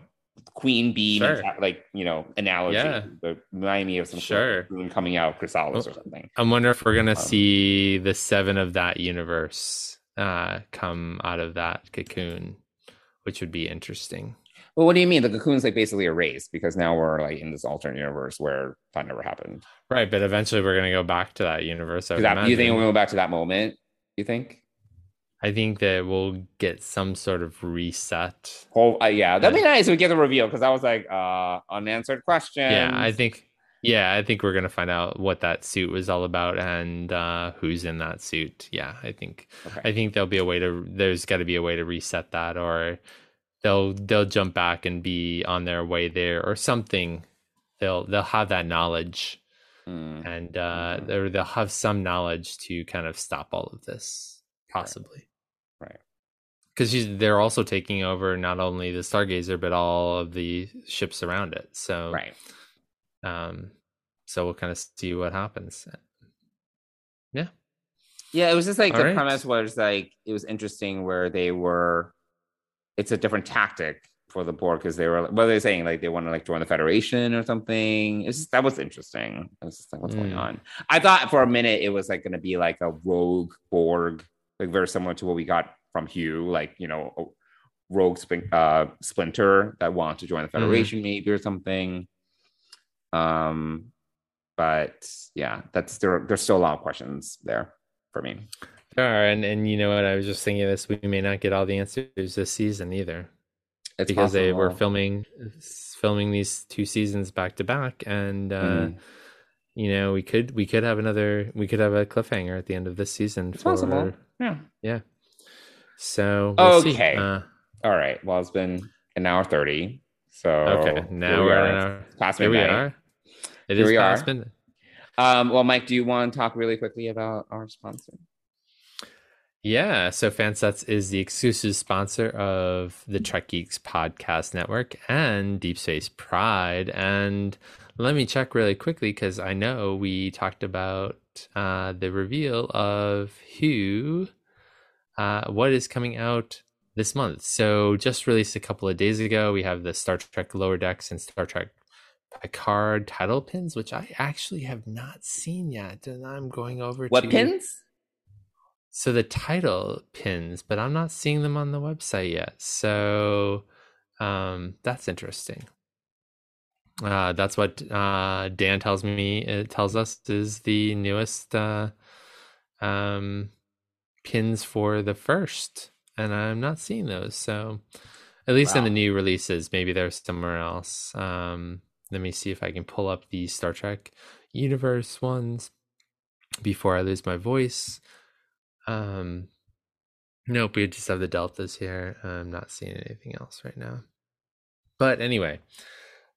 queen bee, Sure. like you know, analogy. Yeah. The remind me of some Sure. sort of coming out of Chrysalis or something. I'm wondering if we're gonna Um, see the seven of that universe uh, come out of that cocoon, which would be interesting. Well, what do you mean? The cocoon's like basically erased because now we're like in this alternate universe where that never happened. Right, but eventually we're gonna go back to that universe. I, that, you think we'll go back to that moment? You think? I think that we'll get some sort of reset. Oh, uh, yeah, that'd be nice if we get the reveal because I was like, uh, unanswered question. Yeah, I think. Yeah, I think we're gonna find out what that suit was all about and uh, who's in that suit. Yeah, I think. Okay. I think there'll be a way to. There's got to be a way to reset that, or they'll they'll jump back and be on their way there, or something. They'll they'll have that knowledge, Mm. and uh, Mhm. or they'll have some knowledge to kind of stop all of this, possibly. Right. Because they're also taking over not only the Stargazer but all of the ships around it. So Right. um, so we'll kind of see what happens. Yeah. Yeah, it was just like All the right. premise was like it was interesting where they were. It's a different tactic for the Borg because they were what are they saying like they want to like join the federation or something. It's just, that was interesting. I was just like, what's going Mm. on? I thought for a minute it was like going to be like a rogue Borg, like very similar to what we got from Hugh, like you know, a rogue spin, uh, splinter that wanted to join the federation maybe or something. Um, but yeah, that's there. There's still a lot of questions there for me. Are, and and you know what? I was just thinking this. We may not get all the answers this season either, It's because they were filming filming these two seasons back to back, and uh, Mhm. you know we could we could have another we could have a cliffhanger at the end of this season. It's possible. Yeah. Yeah. So we'll see. Okay. Uh, All right. Well, it's been an hour thirty. So okay. Now we we're are. in our, It's past here we midnight. are. It Here is we past are. midnight. Um, well, Mike, do you want to talk really quickly about our sponsor? Yeah, so Fansets is the exclusive sponsor of the Trek Geeks podcast network and Deep Space Pride. And let me check really quickly because I know we talked about uh, the reveal of who, uh, what is coming out this month. So just released a couple of days ago, we have the Star Trek Lower Decks and Star Trek Picard title pins, which I actually have not seen yet, and I'm going over What to pins? So the title pins, but I'm not seeing them on the website yet. So um, that's interesting. Uh, that's what uh, Dan tells me. It tells us is the newest uh, um, pins for the first, and I'm not seeing those. So at least in the new releases, maybe they're somewhere else. Um, let me see if I can pull up the Star Trek universe ones before I lose my voice. Um, nope, we just have the deltas here. I'm not seeing anything else right now. But anyway,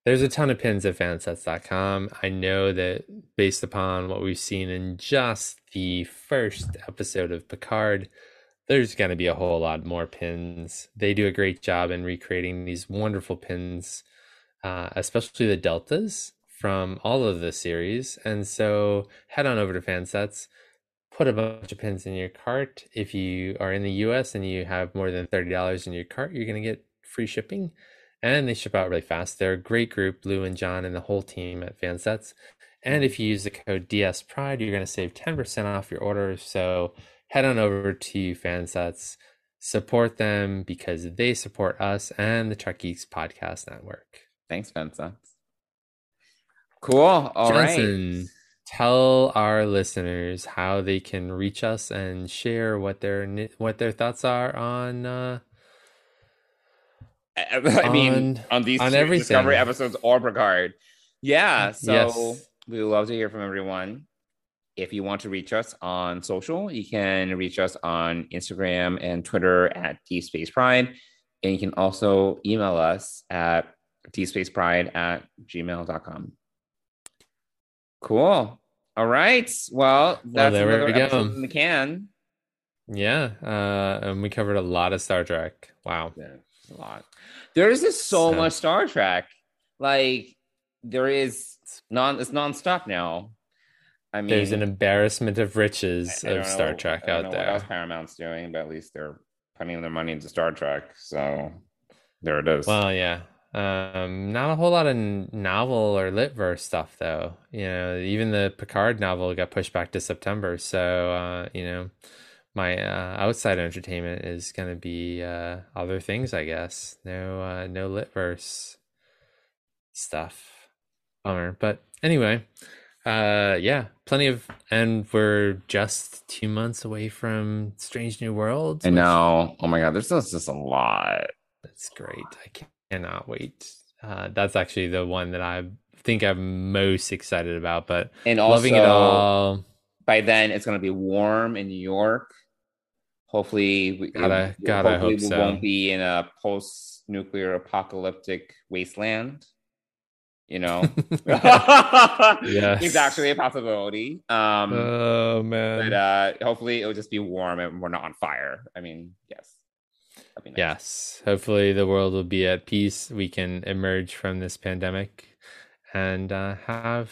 there's a ton of pins at fansets.com. I know that based upon what we've seen in just the first episode of Picard, there's going to be a whole lot more pins. They do a great job in recreating these wonderful pins, uh, especially the deltas from all of the series. And so head on over to Fansets put a bunch of pins in your cart. If you are in the US and you have more than $30 in your cart, you're going to get free shipping. And they ship out really fast. They're a great group, Lou and John and the whole team at Fansets. And if you use the code DS Pride, you're going to save 10% off your order. So head on over to Fansets, support them because they support us and the Trek Geeks Podcast Network. Thanks, Vincent. Cool. All right. Tell our listeners how they can reach us and share what their what their thoughts are on uh I mean, on- on these on everything. Discovery episodes or Picard. Yeah, so Yes. we love to hear from everyone. If you want to reach us on social, you can reach us on Instagram and Twitter at Deep Space Pride. And you can also email us at dspacepride at gmail.com. Cool. All right. Well, that's there we another go. episode in the can. yeah, uh and we covered a lot of Star Trek. Wow. Yeah, a lot. There is just so So- much Star Trek. Like there is non it's nonstop now. I mean There's an embarrassment of riches I- I of Star know- Trek I don't out know What else. Paramount's doing, but at least they're putting their money into Star Trek. So there it is. Well, yeah. Um, not a whole lot of novel or litverse stuff, though. You know, even the Picard novel got pushed back to September. So, uh, you know, my uh, outside entertainment is going to be uh, other things, I guess. No, uh, no litverse stuff. Bummer. But anyway, uh, yeah, plenty of, and we're just two months away from Strange New Worlds. I which- know. Oh my god, there's just, just a lot. that's great. I cannot wait. Uh, that's actually the one that I think I'm most excited about. But And also loving it all. by then it's gonna be warm in New York. Hopefully we Gotta- we- gotta hopefully hope we so. won't be in a post nuclear apocalyptic wasteland. You know, Yes. it's actually a possibility. Um, oh but man. uh, hopefully it'll just be warm and we're not on fire. I mean, yes, that'd be nice. yes. Hopefully the world will be at peace. We can emerge from this pandemic and uh, have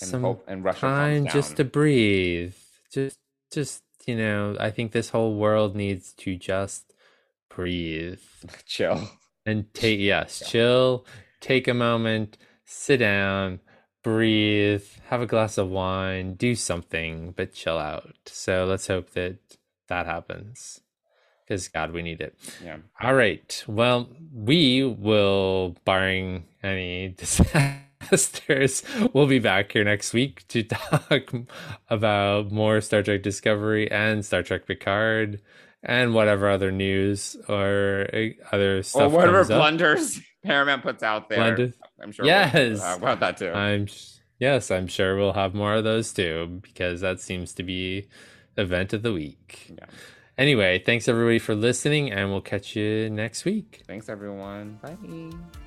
and some hope and Russia time just to breathe. Just, just you know, I think this whole world needs to just breathe. chill. and take yes chill take a moment sit down breathe have a glass of wine do something but chill out so let's hope that that happens because god we need it Yeah. all right well we will barring any disasters we'll be back here next week to talk about more star trek discovery and star trek picard and whatever other news or uh, other Or whatever comes up. blunders Paramount puts out there. Blended. I'm sure. we'll Yes. talk about that too. I'm yes, I'm sure we'll have more of those too because that seems to be event of the week. Yeah. Anyway, thanks everybody for listening, and we'll catch you next week. Thanks everyone. Bye.